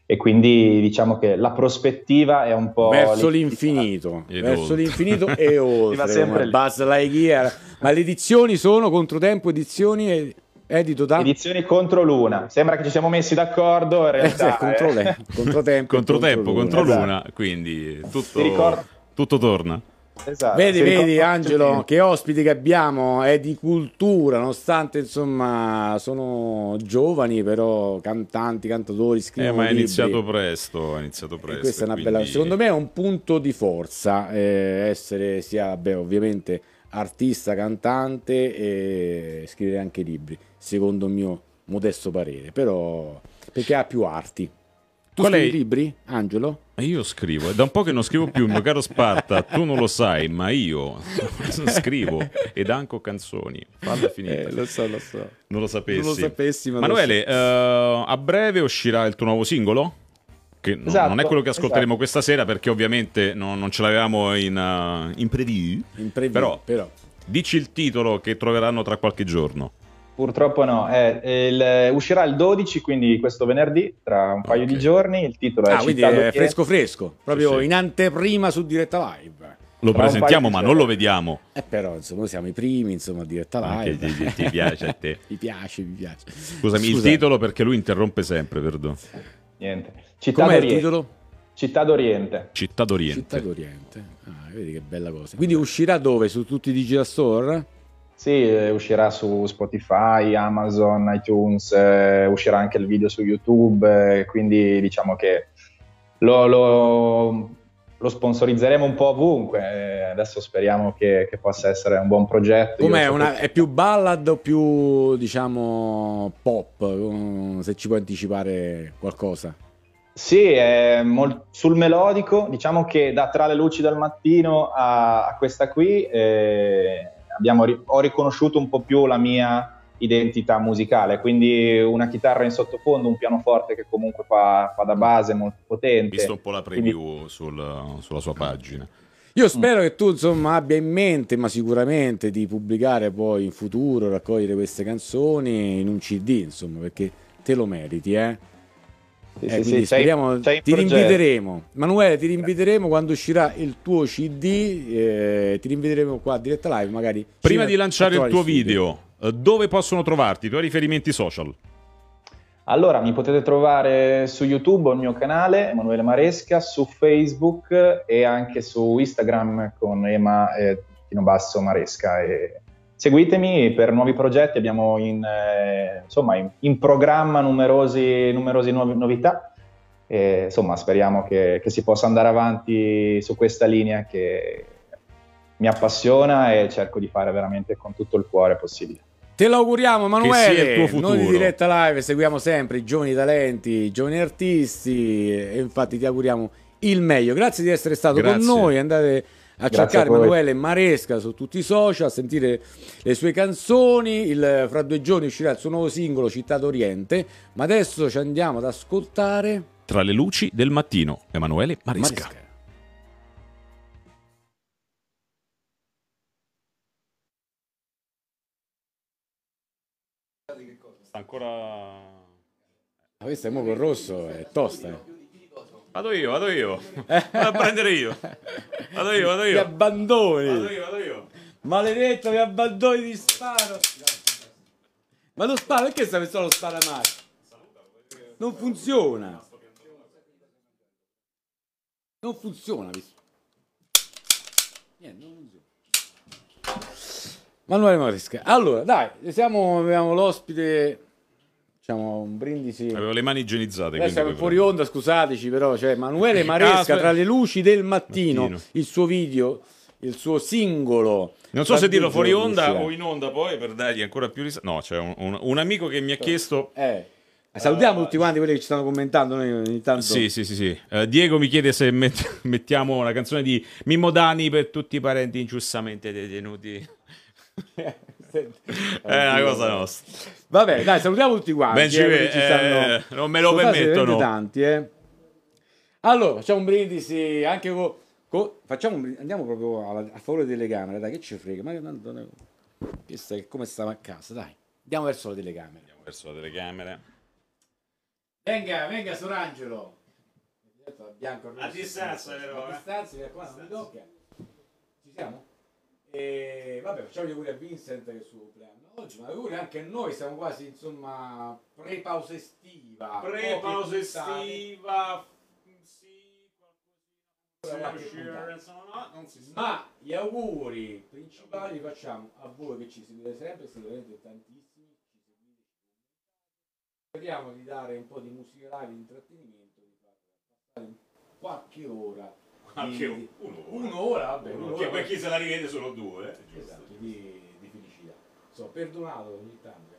E quindi diciamo che la prospettiva è un po' verso l'infinito, Ed verso oltre. l'infinito e oltre. sempre come. Buzz Lightyear. Ma le edizioni sono controtempo edizioni e edito da Edizioni contro l'una. Sembra che ci siamo messi d'accordo, in Eh, realtà. contro eh. le- controtempo, Controtempo, contro l'una. l'una, quindi tutto, ricordo- tutto torna. Esatto. Vedi, vedi Angelo, che ospiti che abbiamo, è di cultura, nonostante insomma sono giovani, però cantanti, cantatori, Eh, scrivono ma è libri. iniziato presto, è iniziato E presto. questa è una quindi- bella. Secondo me è un punto di forza eh, essere sia, beh, ovviamente artista, cantante e scrivere anche libri, secondo il mio modesto parere. Però perché ha più arti. Tu Qual è- scrivi libri, Angelo? Io scrivo, è da un po' che non scrivo più, mio caro Sparta, tu non lo sai, ma io scrivo ed anche canzoni. Falla finita. Eh, lo so, lo so. non lo sapessi. Non lo sapessi, ma lo Manuele, eh, a breve uscirà il tuo nuovo singolo? Che no- Esatto, non è quello che ascolteremo esatto. questa sera perché ovviamente non, non ce l'avevamo in, uh, in preview. In preview, Però- però. Dici il titolo che troveranno tra qualche giorno. Purtroppo no, è- è il- uscirà il 12, quindi questo venerdì, tra un paio Ok. di giorni. Il titolo è Ah, quindi è fresco fresco, proprio Sì, sì. in anteprima su diretta live. Lo Tra presentiamo, ma non lo vediamo. Eh, però, insomma, noi siamo i primi, insomma, a diretta live. ti, ti- ti piace a te. Mi piace, mi piace. Scusami, il Scusa, titolo perché lui interrompe sempre, perdono. Niente. Città Com'è il d'Oriente. titolo? Città d'Oriente. Città d'Oriente. Città d'Oriente. Ah, vedi che bella cosa. Quindi uscirà dove? Su tutti i digital store? Sì, eh, uscirà su Spotify, Amazon, iTunes, eh, uscirà anche il video su YouTube, eh, quindi diciamo che lo, lo- lo sponsorizzeremo un po' ovunque. eh, adesso speriamo che, che possa essere un buon progetto. Com'è? so Una- che- è più ballad o più, diciamo, pop? Mm, Se ci puoi anticipare qualcosa. Sì, è mol- sul melodico, diciamo che da Tra le luci del mattino a, a questa qui eh, abbiamo ho riconosciuto un po' più la mia identità musicale, quindi una chitarra in sottofondo, un pianoforte che comunque fa, fa da base molto potente. Visto un po' la preview sul- sulla sua pagina. Io spero che tu insomma abbia in mente, ma sicuramente di pubblicare poi in futuro, raccogliere queste canzoni in un CD, insomma, perché te lo meriti, eh. Sì, Eh, sì, sei- speriamo, sei in ti rinviteremo. Manuele, ti rinviteremo quando uscirà il tuo CD, eh, ti rinviteremo qua a diretta live, magari. Prima di lanciare il tuo studio. video, eh, dove possono trovarti i tuoi riferimenti social? Allora, mi potete trovare su YouTube, il mio canale, Emanuele Maresca, su Facebook e anche su Instagram con Ema eh, Tino Basso Maresca. E seguitemi per nuovi progetti, abbiamo in, eh, insomma, in, in programma numerosi, numerose nuove novità. E, insomma, speriamo che, che si possa andare avanti su questa linea che mi appassiona e cerco di fare veramente con tutto il cuore possibile. Te lo auguriamo, Emanuele. sia il tuo Noi di diretta live seguiamo sempre i giovani talenti, i giovani artisti e infatti ti auguriamo il meglio. Grazie di essere stato Grazie. con noi. Andate a Grazie cercare a. Emanuele Maresca su tutti i social, a sentire le sue canzoni. Il- fra due giorni uscirà il suo nuovo singolo Città d'Oriente. Ma adesso ci andiamo ad ascoltare Tra le luci del mattino, Emanuele Maresca. Maresca. Sta ancora... Ah, questa è mo col rosso, è tosta. eh. Vado io, vado io. Vado a prendere io. Vado io, vado Ti io. abbandoni. Vado io, vado io. Maledetto, mi abbandoni di sparo. Ma lo sparo, perché sta pensando lo spara mai? Non funziona. Non funziona. Niente, non funziona. Manuele Maresca. Allora, dai, siamo, abbiamo l'ospite. Diciamo un brindisi. Avevo le mani igienizzate. Adesso siamo fuori onda, scusateci, però c'è Emanuele Maresca aspetta. tra le luci del mattino, Mattino. il suo video, il suo singolo. Non so se dirlo fuori onda o in onda poi per dargli ancora più ris- No, c'è un, un- un amico che mi ha chiesto. Eh. Salutiamo tutti quanti quelli che ci stanno commentando. Noi ogni tanto. Sì, sì, sì, sì. Eh, Diego mi chiede se met- mettiamo una canzone di Mimmo Dani per tutti i parenti ingiustamente detenuti. È una cosa nostra. Vabbè, dai, salutiamo tutti quanti. Ben ci eh, ci eh, stanno- non me lo permettono. tanti, eh. Allora, facciamo un brindisi anche con. facciamo un brindisi, andiamo proprio alla- a favore delle camere, dai, che ci frega. Ma tanto ne- questa è come stava a casa, dai. Andiamo verso le telecamere. Andiamo verso la telecamera. Venga, venga, Sorangelo. Bianco, A distanza, però, A eh. distanza, mi raccomando, non mi tocca. Ci siamo? E vabbè, facciamo gli auguri a Vincent che è il suo compleanno oggi, ma auguri anche a noi, siamo quasi, insomma, pre-pausa estiva. Pre-pausa estiva. Sì, Qualcosina insomma, non si sa. Ma gli auguri principali li facciamo a voi che ci seguite sempre, siete veramente tantissimi. ci seguite. Speriamo di dare un po' di musica live, di intrattenimento, di far passare qualche ora. Qualche di- un'ora. Un'ora, vabbè, Che un'ora. per chi se la rivede solo due, eh. Esatto, di, di felicità. So, perdonato ogni tanto.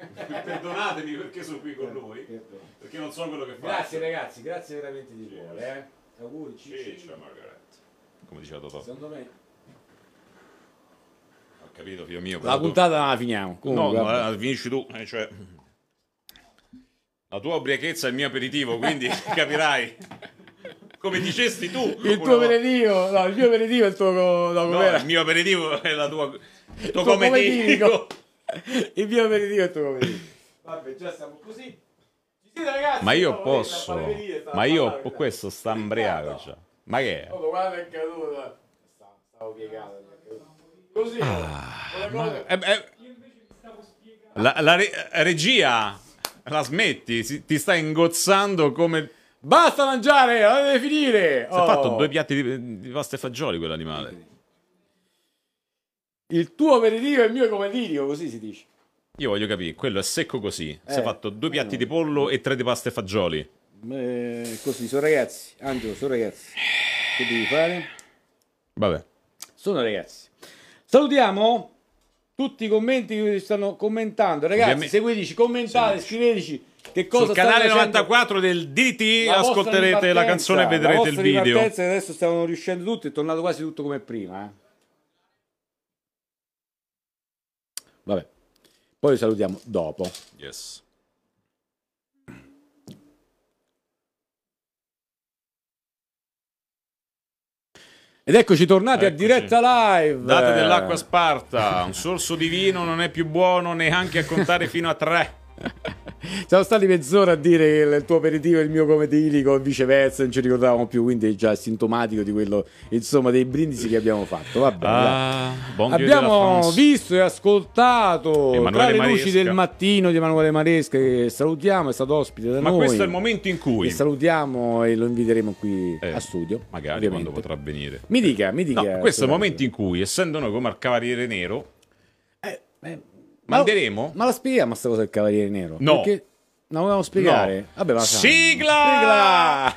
Perdonatemi perché sono qui con lui, perdono. perché non so quello che faccio. Grazie ragazzi, grazie veramente di Sì, cuore. Eh. Auguri, Sì, Cicci. c'è Margaret. Come diceva Totò. Secondo me Ho capito, figlio mio. la però tu- puntata non la finiamo. No, Comunque, no, vabbè. eh, finisci tu, eh, cioè... La tua ubriachezza è il mio aperitivo, quindi capirai. Come dicesti tu. il tuo aperitivo, no, il mio aperitivo è il tuo. No, No, il mio aperitivo è la tua... Il tuo tuo come cometivo. dico. Il mio aperitivo è il tuo aperitivo. Vabbè, già siamo così. Ci siete ragazzi? Ma io No, posso. sta Ma io parlando. questo sta imbriaco già. Ma che è? Oh, guarda è caduta. Stavo, piegato. Così. Eh, eh, la, la re- regia la smetti, si- ti sta ingozzando come. Basta mangiare, la deve finire. Si è Oh. fatto due piatti di, di pasta e fagioli quell'animale. Il tuo aperitivo e il mio comeditivo, così si dice. Io voglio capire, quello è secco così. Si è Eh, fatto due piatti di pollo e tre di pasta e fagioli. Eh, così, sono ragazzi. Angelo, sono ragazzi. Che devi fare? Vabbè. Sono ragazzi. Salutiamo tutti i commenti che stanno commentando. Ragazzi, Ovviamente- seguiteci, commentate, scriveteci che cosa Sul canale facendo. 94 del DT La ascolterete la canzone e vedrete il video. che adesso stavano riuscendo tutti, è tornato quasi tutto come prima. eh. Vabbè, poi salutiamo dopo. Yes. Ed eccoci tornati a Eccoci. diretta live. Date dell'acqua a Sparta, un sorso di vino non è più buono neanche a contare fino a tre. Siamo stati mezz'ora a dire che il tuo aperitivo è il mio comedilico e viceversa, non ci ricordavamo più, quindi è già sintomatico di quello, insomma, dei brindisi che abbiamo fatto. Va bene, dai. Ah, Abbiamo visto e ascoltato Emanuele tra le luci Maresca. del mattino di Emanuele Maresca che salutiamo, è stato ospite da Ma noi. questo è il momento in E cui, salutiamo e lo inviteremo qui Eh, a studio. magari ovviamente. quando potrà venire. Mi dica, mi dica. No, questo è il momento in cui, essendo noi come al Cavaliere Nero, Eh, eh, manderemo Ma la spieghiamo sta cosa del Cavaliere Nero? No. Perché non volevamo spiegare? No. Vabbè, ma Sigla! Sigla!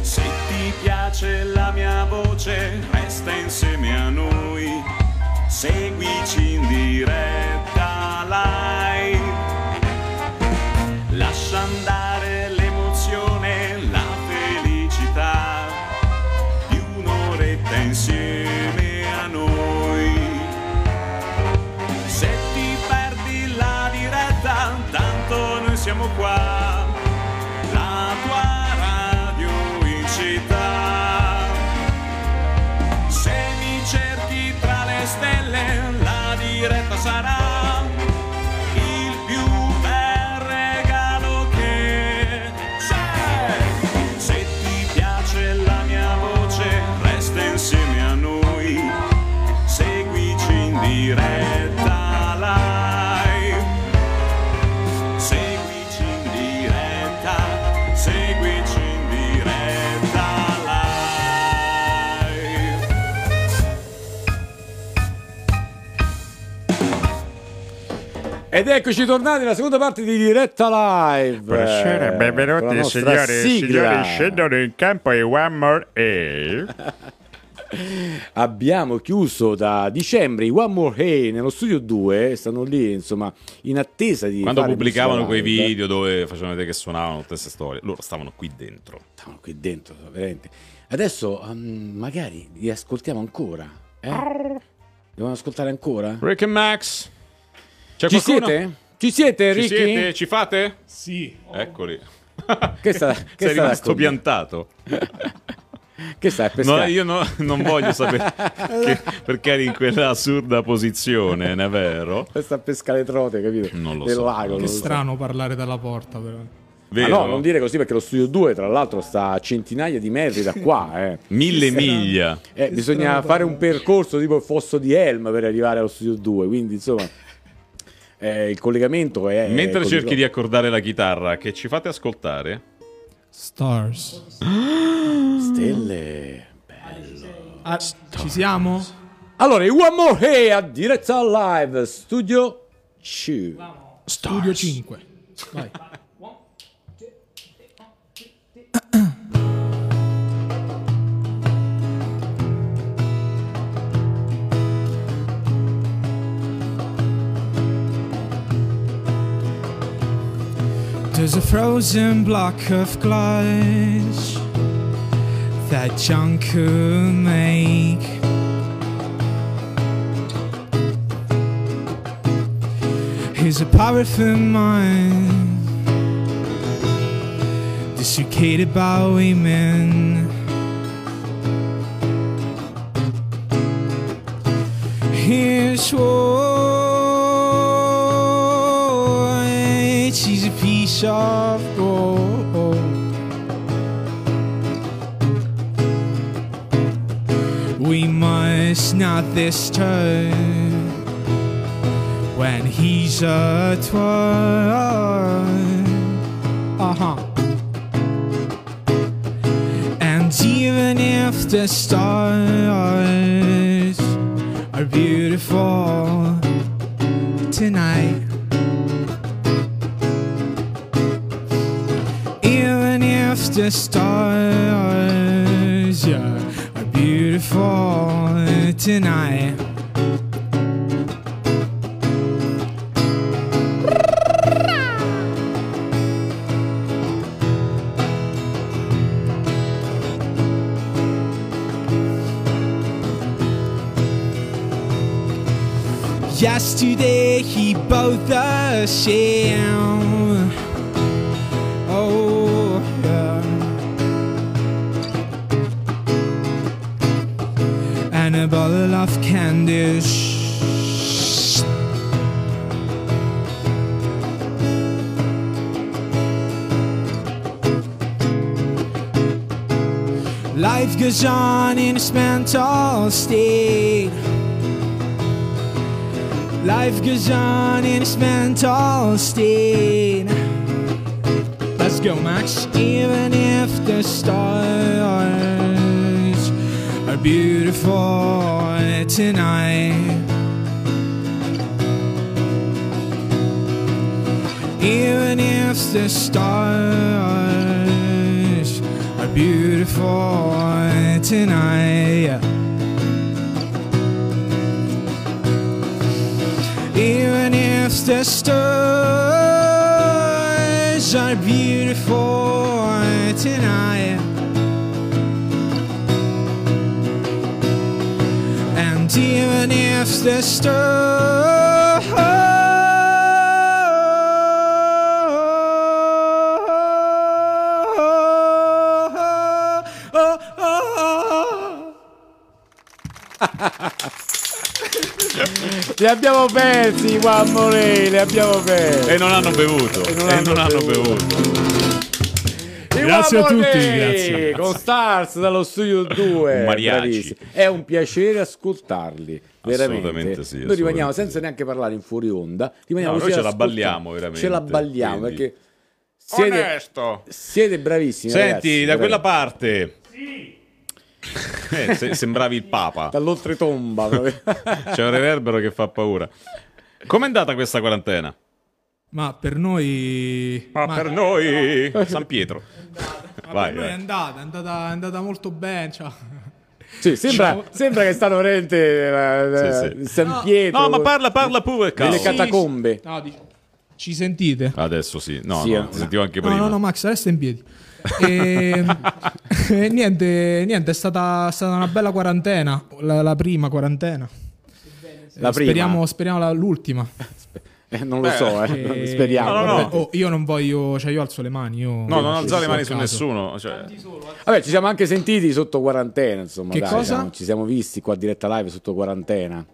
Se ti piace la mia voce, resta insieme a noi. Seguici Ed eccoci tornati nella seconda parte di diretta live. Buonasera, Eh, benvenuti signori e signori, scendono in campo e One More A. Abbiamo chiuso da dicembre i One More Hey nello studio 2, stanno lì insomma in attesa di quando fare pubblicavano quei video dove facevano vedere che suonavano tutte queste storie, loro stavano qui dentro. Stavano qui dentro, veramente. Adesso um, magari li ascoltiamo ancora. Eh? Devono ascoltare ancora? Rick e Max, c'è Ci qualcuno? siete? Ci siete, Ci Ricky? siete? Ci fate? Sì. Eccoli. Che sta, che Sei sta rimasto piantato. Che stai a No, pescare? io no- non voglio sapere che- perché eri in quella assurda posizione, non è vero? Sta a pescare le trote, capito? Non lo Del so. lago. Che lo so. strano parlare dalla porta, però. Vero? no, non dire così perché lo studio 2, tra l'altro, sta a centinaia di metri da qua. Eh. Mille miglia. Eh, bisogna strano, fare un percorso tipo il fosso di Helm per arrivare allo studio 2. Quindi, insomma, eh, il collegamento è. Mentre così cerchi di accordare la chitarra, che ci fate ascoltare? Stars. Stelle. Ah, ci siamo? Allora, i One More Hey a diretta live, studio 2. Studio 5. Vai. There's a frozen block of glass that John could make. He's a powerful mind, desiccated by women. His white, of gold. We must not disturb when he's a toy. Uh-huh. And even if the stars are beautiful tonight, the stars yeah, are beautiful tonight. Yesterday he bought the sham. Life goes on in a mental state. Life goes on in its mental state. Let's go, Max. Even if the stars beautiful tonight. Even if the stars are beautiful tonight. Even if the stars are beautiful tonight. And even if the Li abbiamo persi, Juan Morey, li abbiamo persi. E non hanno bevuto. E non, hanno, bevuto. I Grazie Juan a tutti, Morey, grazie. Con Stars dallo studio 2. Un mariachi. È un piacere ascoltarli. Veramente. Assolutamente sì, Noi rimaniamo senza neanche parlare in fuori onda. Rimaniamo No, noi ce la balliamo, veramente, Ce la balliamo quindi- perché siete, Onesto. siete bravissimi. Senti, ragazzi, da quella parte. Eh, se- sembravi il Papa. Dall'oltretomba. C'è un reverbero che fa paura. Com'è andata questa quarantena? Ma per noi... Ma per noi San Pietro. ma Vai, per noi è andata, è andata, è andata molto bene. Ciao. sì, sembra, sembra che stanno veramente eh, Sì, sì. San Pietro. No, ma parla, parla pure, Nelle cavolo. catacombe. No, dic- ci sentite? Adesso sì. No, Sì, no, eh. ti sentivo anche No, prima. no, no, Max, resta in piedi. E, e niente, niente, è stata, è stata una bella quarantena, la, la prima quarantena. La Eh, prima. Speriamo, speriamo la- l'ultima. Eh, non lo so, eh. Eh, speriamo. no, no, no. Oh, io non voglio, cioè io alzo le mani. Io, No, non alzare le mani su nessuno. Cioè, Vabbè, ci siamo anche sentiti sotto quarantena, insomma. Che dai, cosa? siamo- ci siamo visti qua a diretta live sotto quarantena.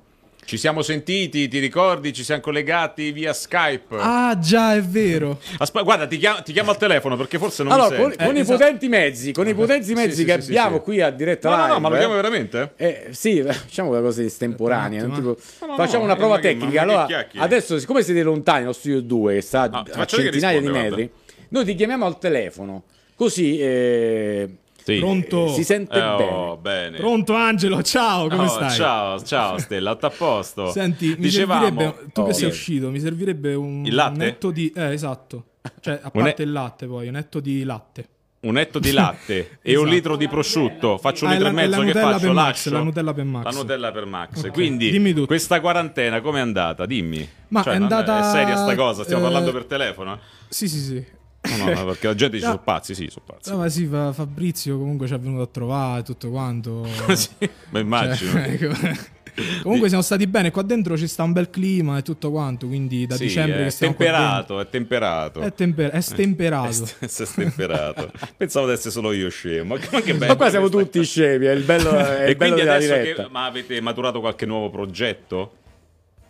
Ci siamo sentiti, ti ricordi? Ci siamo collegati via Skype. Ah, già, è vero. Aspetta, guarda, ti chiamo, ti chiamo al telefono perché forse non allora, mi con, senti. con i esatto. potenti mezzi, con i potenti mezzi sì, che sì, abbiamo sì. qui a diretta No, no, live. no, ma lo eh. chiamo veramente? Eh, sì, facciamo una cosa estemporanea. Un tipo- No, no, facciamo no, una prova tecnica. Allora, adesso, siccome siete lontani dallo studio 2, che sta Ah, a centinaia di rispondo, metri, noi ti chiamiamo al telefono. Così eh, Sì. Pronto? si sente Eh, oh, bene. Pronto Angelo, ciao, come Oh, stai? Ciao, ciao Stella, a posto. Senti, mi Dicevamo, servirebbe, tu Oh, che sei sì. uscito, mi servirebbe un Il latte? un netto di... Eh, esatto. Cioè, a Un parte e- il latte poi, un netto di latte. un etto di latte e un Esatto. litro di prosciutto. Faccio un Ah, litro la- e mezzo che faccio? per Max, la Nutella per Max. La Nutella per Max. Ok, Quindi, dimmi tutto. questa quarantena com'è andata? Dimmi. Ma Cioè, è andata, È seria sta cosa? Stiamo eh, parlando per telefono? Sì, sì, sì. No, no, no, perché la gente dice No. sono pazzi, sì, sono pazzi. No, ma sì, Fa- Fabrizio comunque ci è venuto a trovare tutto quanto. Sì, ma immagino. Cioè, ecco. Comunque siamo stati bene, qua dentro ci sta un bel clima e tutto quanto, quindi da Sì, dicembre è temperato, è temperato. È, temper- è stemperato. È st- è stemperato. Pensavo di essere solo io scemo. Ma, che bello Ma qua siamo questa- tutti scemi, è il bello, è E il bello quindi della adesso diretta. che, ma avete maturato qualche nuovo progetto?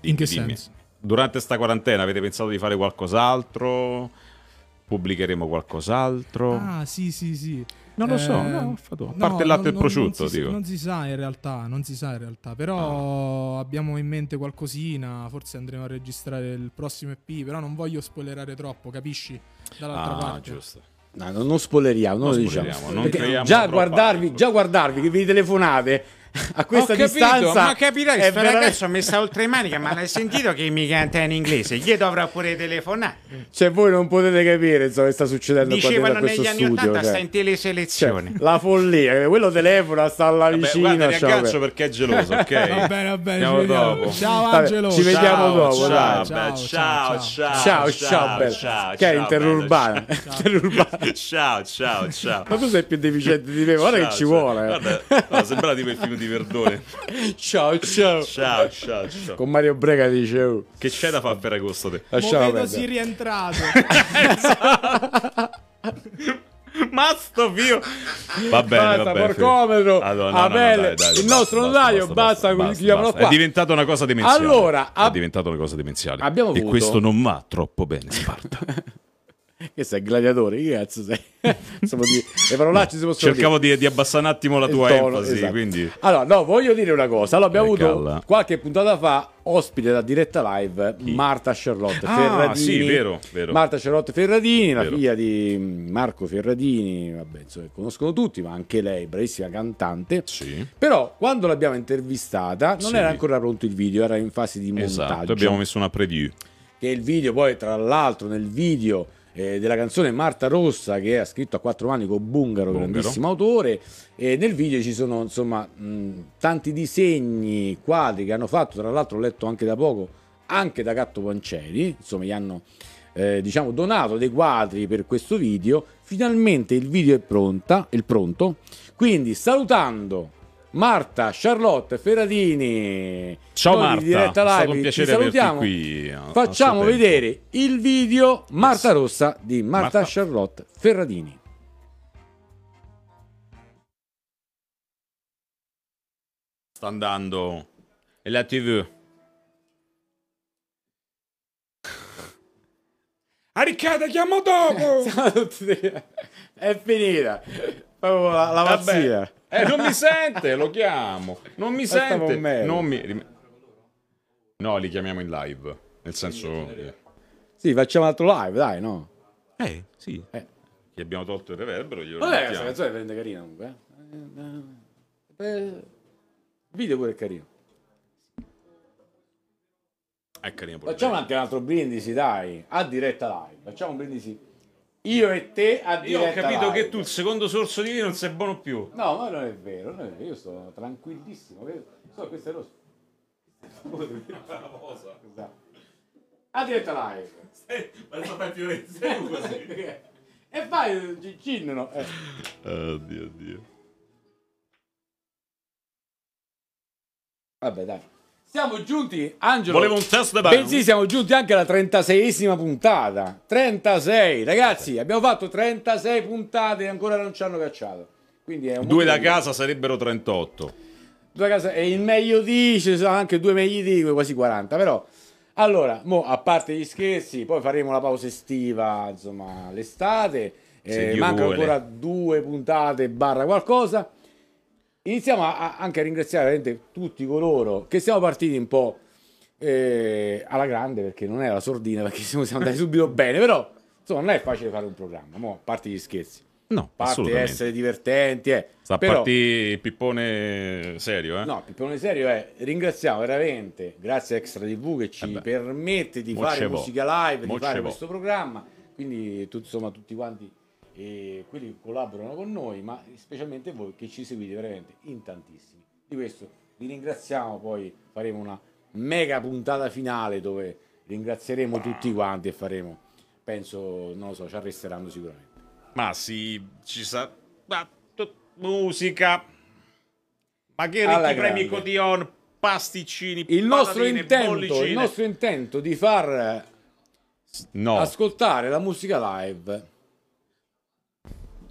In che Dimmi. senso? Durante sta quarantena avete pensato di fare qualcos'altro? Pubblicheremo qualcos'altro? Ah, sì, sì, sì. Non lo so, Eh, no, fatto- a no, parte il latte e non- il non- prosciutto, non si, dico. non si sa in realtà, non si sa in realtà, però abbiamo in mente qualcosina, forse andremo a registrare il prossimo EP, però non voglio spoilerare troppo, capisci? Dall'altra Ah, parte. giusto. No, non, non spoileriamo, non, Non lo diciamo. spoileriamo, non Perché creiamo già guardarvi, già guardarvi che vi telefonate a questa Ho capito, distanza ma capito, è questo veramente- ragazzo mi sta oltre manica, ma l'hai sentito che mi canta in inglese? Gli dovrò pure telefonare. Cioè voi non potete capire insomma, che sta succedendo qua Dicevano questo negli anni studio. 80 cioè. sta in teleselezione. Cioè, la follia, quello telefona, sta là Vabbè, vicino. guarda, ciao, beh. perché è geloso, ok? Va bene, va bene, ci vediamo. dopo. Ciao Vabbè, Angelo. ci vediamo Ciao, dopo, ciao, Ciao, ciao, ciao, ciao, Ciao, ciao, bello. ciao, che è interurbano. Ciao, ciao, ciao. Ma tu sei più deficiente di me, guarda Ciao, che ci ciao. vuole. Guarda, sembrava tipo il film di Verdone. Ciao, ciao. Ciao, ciao, ciao. Con Mario Brega dice, oh, Che c'è da fare a Ferragosto te? Mo lasciamo vedo si rientrato. Ma sto fio. Va bene, Basta, va bene. porcometro, Allora, no, no, no, Abele, dai, dai, il basta, nostro basta, notaio, basta, basta. qua. È diventata una cosa demenziale. Allora, è ab- diventata una cosa demenziale. Abbiamo e avuto- questo non va troppo bene, Sparta. Che sei gladiatore? Che cazzo sei? Di- le parolacce si possono Cercavo di, di abbassare un attimo la tua tono, enfasi, esatto. quindi Allora, no, voglio dire una cosa. Allora, abbiamo avuto qualche puntata fa ospite da diretta live Marta Charlotte Ah, Ferradini. sì, vero, vero. Marta Charlotte Ferradini, la Vero. figlia di Marco Ferradini, vabbè, insomma, conoscono tutti, ma anche lei, bravissima cantante. sì. Però quando l'abbiamo intervistata non Sì. era ancora pronto il video, era in fase di montaggio. Esatto, abbiamo messo una preview. Che il video poi, tra l'altro, nel video eh, della canzone Marta Rossa, che ha scritto a quattro mani con Bungaro, Bungaro. grandissimo autore, e nel video ci sono insomma mh, tanti disegni, quadri che hanno fatto, tra l'altro ho letto anche da poco, anche da Gatto Panceri, insomma gli hanno eh, diciamo donato dei quadri per questo video, finalmente il video è pronta, è pronto, quindi salutando Marta, Charlotte, Ferradini, Ciao noi Marta, di diretta è stato live, un ci piacere averti salutiamo. qui. a- Facciamo vedere il video Marta Rossa di Marta, Marta. Charlotte Ferradini. Sta andando. E la TV. A Riccardo chiamo dopo! È finita. Proprio la, la pazzia. Eh, non mi sente, lo chiamo. Non mi sente. Non mi... No, li chiamiamo in live. Nel senso... Sì, facciamo un altro live, dai, no? Eh, sì. Eh. Che abbiamo tolto il reverbero, glielo Vabbè, questa canzone prende carina comunque. eh. Eh, Il video pure è carino. È carino pure Facciamo anche un altro brindisi, dai. A diretta live. Facciamo un brindisi. Io e te a Io diretta ho capito live. che tu il secondo sorso di vino non sei buono più. No, ma non è vero, non è vero. Io sto tranquillissimo. So, questo è rosso. Esatto. A diretta live. e fai il gin, no? Eh. Oddio, oddio. Vabbè, dai. Siamo giunti, Angelo. Volevo un test da. Bensì, siamo giunti anche alla 36esima puntata. 36, ragazzi, abbiamo fatto 36 puntate e ancora non ci hanno cacciato. Quindi è un Due da casa sarebbero 38. Due da casa e il meglio di, ci sono anche due meglio di, quasi 40, però allora, mo, a parte gli scherzi, poi faremo la pausa estiva, insomma, l'estate. Eh, mancano ancora due puntate barra qualcosa. Iniziamo a- a- anche a ringraziare veramente tutti coloro che siamo partiti un po' eh, alla grande perché non è la sordina perché siamo, siamo andati subito bene, però insomma non è facile fare un programma, mo, a parte gli scherzi, No, parte essere divertenti, eh. Sta però, partire il pippone serio, eh? No, Pippone Serio è ringraziamo veramente, grazie a Extra TV che ci Eh permette di Mo fare musica live, Mo di fare questo programma, quindi tu- insomma tutti quanti eh, quelli che collaborano con noi, ma specialmente voi che ci seguite veramente in tantissimi. Di questo vi ringraziamo, poi faremo una mega puntata finale dove ringrazieremo tutti quanti e faremo, penso, non lo so, ci arresteranno sicuramente. Ma sì, ci sa... Ma, tu- musica. Ma che ricchi premi. Cotillon pasticcini, Il nostro, intento, bollicine. il nostro intento di far No. ascoltare la musica live.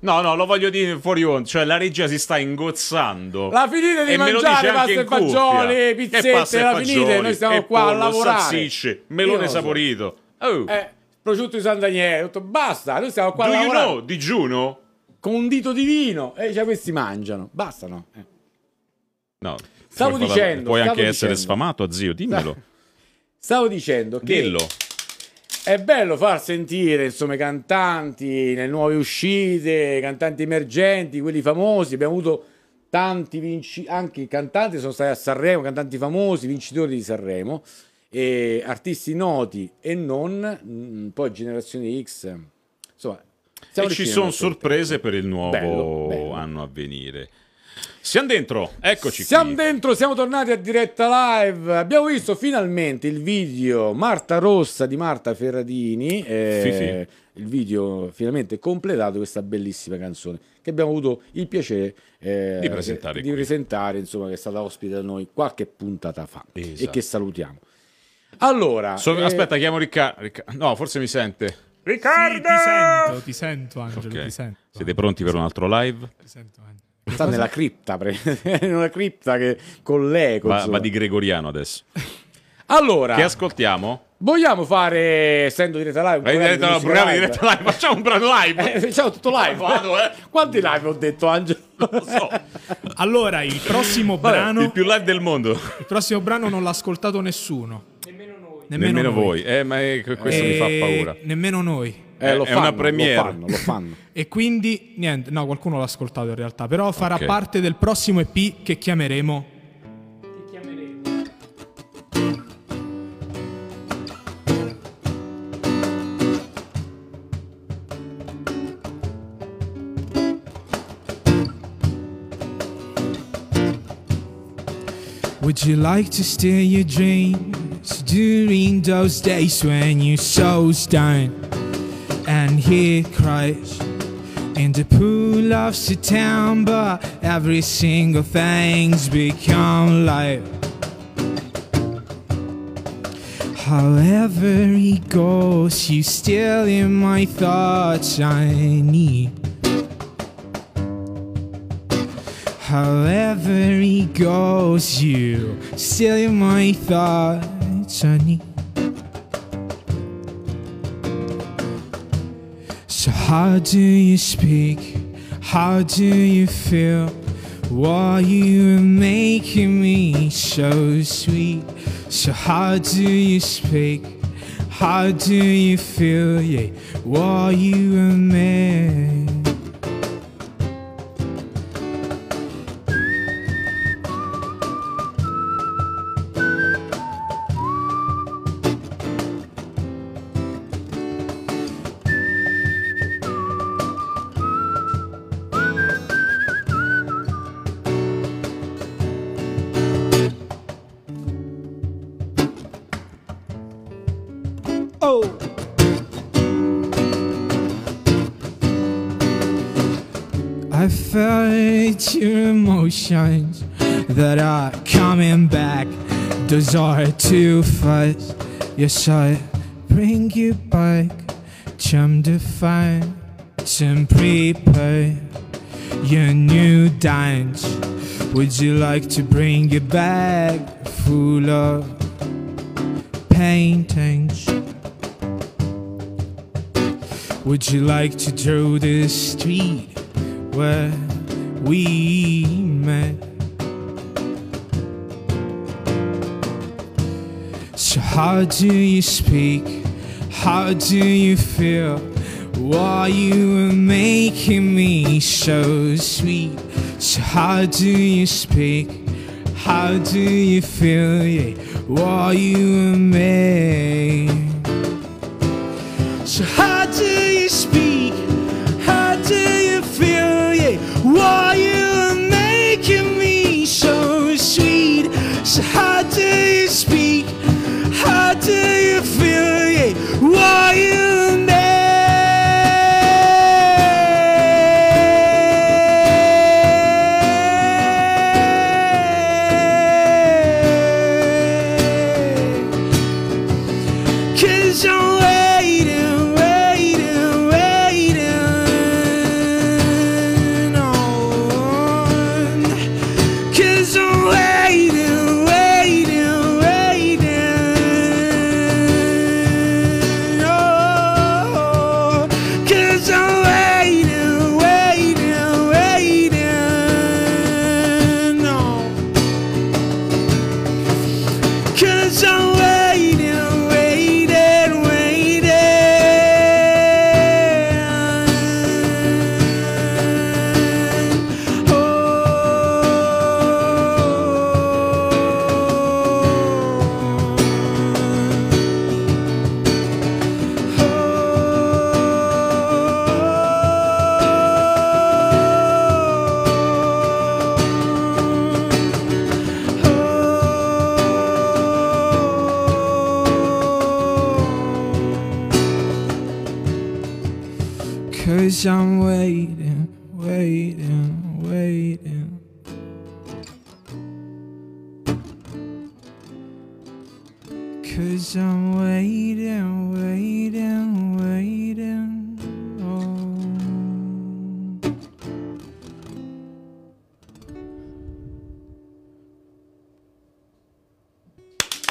No, no, lo voglio dire fuori onda, cioè la regia si sta ingozzando. La finite di E mangiare pasta e fagioli, pizzette, e la finite, fagioli, noi stiamo qua a pollo, lavorare. salsicce, melone lo so. saporito. Oh. Eh, prosciutto di San Daniele, detto basta, noi stiamo qua Do a you lavorare know, digiuno? con un dito di vino e già questi mangiano, basta no? Eh. No. Stavo dicendo, Puoi stavo anche essere dicendo. sfamato, zio, dimmelo. Stavo dicendo che Dillo. È bello far sentire insomma i cantanti, le nuove uscite, i cantanti emergenti, quelli famosi. Abbiamo avuto tanti vinci, anche i cantanti sono stati a Sanremo, cantanti famosi, vincitori di Sanremo, e artisti noti e non, mm, poi generazione X. Insomma, E ci sono sorprese per il nuovo Bello, bello. anno a venire. Siamo dentro, eccoci Siamo qui. dentro, siamo tornati a diretta live. Abbiamo visto finalmente il video Marta Rossa di Marta Ferradini. eh, Il video finalmente completato, questa bellissima canzone che abbiamo avuto il piacere eh, Di presentare di presentare, insomma, che è stata ospite da noi qualche puntata fa e Esatto. che salutiamo. Allora, So- eh, Aspetta, chiamo Riccardo. no, forse mi sente. Sì, ti sento, ti sento, Angelo, Ok. ti sento. Siete pronti per un altro live? Ti sento, Angelo. Sta nella cripta, in una cripta che con l'eco. Va, va di Gregoriano adesso. Allora, Che ascoltiamo? vogliamo fare, essendo diretta live, un diretta, di programma live? diretta live. Facciamo un brano live. Eh, facciamo tutto live. Vado, eh. Quanti live ho detto, Angelo? Non lo so. Allora, il prossimo brano, Il più live del mondo. il prossimo brano non l'ha ascoltato nessuno. Nemmeno noi. Nemmeno noi. voi. Eh, ma è- questo mi fa E paura. Nemmeno noi. Eh, lo È fanno, una premiere. Lo fanno, lo fanno. E quindi, niente, no, qualcuno l'ha ascoltato in realtà, però farà Ok. parte del prossimo EP che chiameremo... Would you like to steal your dreams during those days when you're so and hear cries in the pool of September? Every single thing's become light. However he goes, you still in my thoughts. I need. However he goes, you still in my thoughts, honey. So how do you speak? How do you feel? Why you are making me so sweet? So how do you speak? How do you feel? Yeah, why you are made? That are coming back. Desire to fight. Yes, I bring you back. To find some prepare your new dance. Would you like to bring it back full of paintings? Would you like to draw the street where we met? So how do you speak? How do you feel? Why you are making me so sweet? So how do you speak? How do you feel? Yeah, why you are made? So how waiting, waiting. Cause I'm waiting, waiting, waiting. Oh.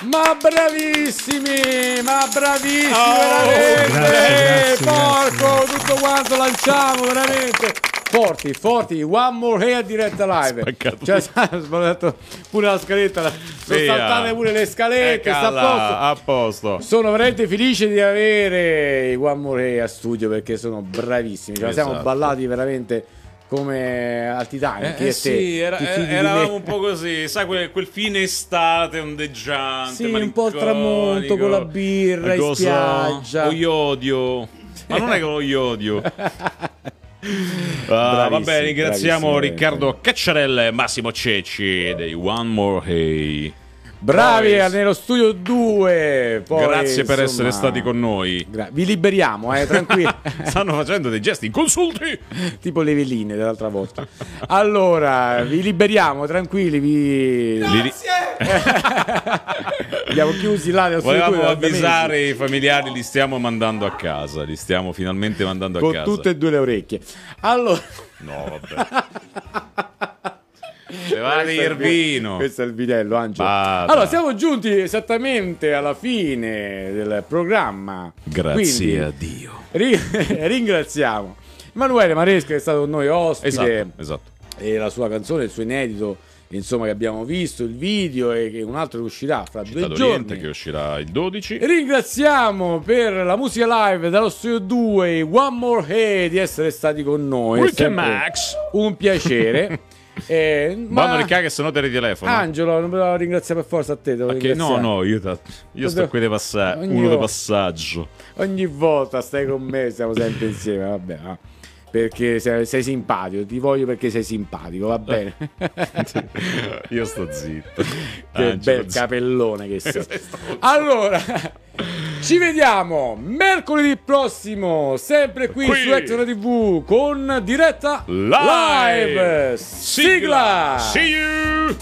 Ma bravissimi, ma bravissimi, Oh, veramente. grazie, grazie, Porco, tutto quanto lanciamo, veramente. Forti, forti, one more hair diretta live. Spaccato Cioè, sbagliato pure la scaletta, la- sono saltate pure le scalette, sta a posto. a posto. Sono veramente felice di avere i One More Hair a studio perché sono bravissimi. Ce la siamo Esatto. ballati veramente come al Titanic. Eh, e te, sì, era- di eravamo un po' così, sai, quel, quel fine estate ondeggiante. Sì, un po' al tramonto con la birra in spiaggia. Lo iodio. Ma non è che lo iodio. Ah, Bravissimi, vabbè, ringraziamo Riccardo Cacciarella e Massimo Cecci dei One More Hey. Bravi Poi- nello studio 2. Poi, Grazie per insomma, essere stati con noi. gra- vi liberiamo, eh, tranquilli. Stanno facendo dei gesti inconsulti. tipo le veline dell'altra volta. Allora, vi liberiamo, tranquilli. Vi... Li ri- Abbiamo chiusi là nello studio Volevamo 2 da avvisare i familiari, li stiamo mandando a casa. Li stiamo finalmente mandando a con casa. tutte e due le orecchie. Allora, No, vabbè. Se va di Questo è il vi- Irvino. Questo è il vitello, Angelo. Bada. Allora, siamo giunti esattamente alla fine del programma. Grazie Quindi, a Dio. ri- ringraziamo Emanuele Maresca che è stato con noi ospite. Esatto, esatto. E la sua canzone, il suo inedito, insomma, che abbiamo visto, il video e che un altro che uscirà fra Città due giorni. che uscirà il 12. Ringraziamo per la musica live dallo studio 2 One More Hey di essere stati con noi. Rick Max. Un piacere. Eh, ma- Vanno ricca che se no te ritelefono. Angelo, non me lo ringrazia per forza a te. Perché no, no, io, ta- io sto qui di passaggio. Ogni Uno di volta. passaggio. Ogni volta stai con me, stiamo sempre insieme, vabbè. va. Perché sei, sei simpatico, ti voglio perché sei simpatico, va bene. Io sto zitto. che Angelo, bel capellone che sei. Allora, ci vediamo mercoledì prossimo, sempre qui, Qui. su Extra TV con diretta Live. Sigla. See you.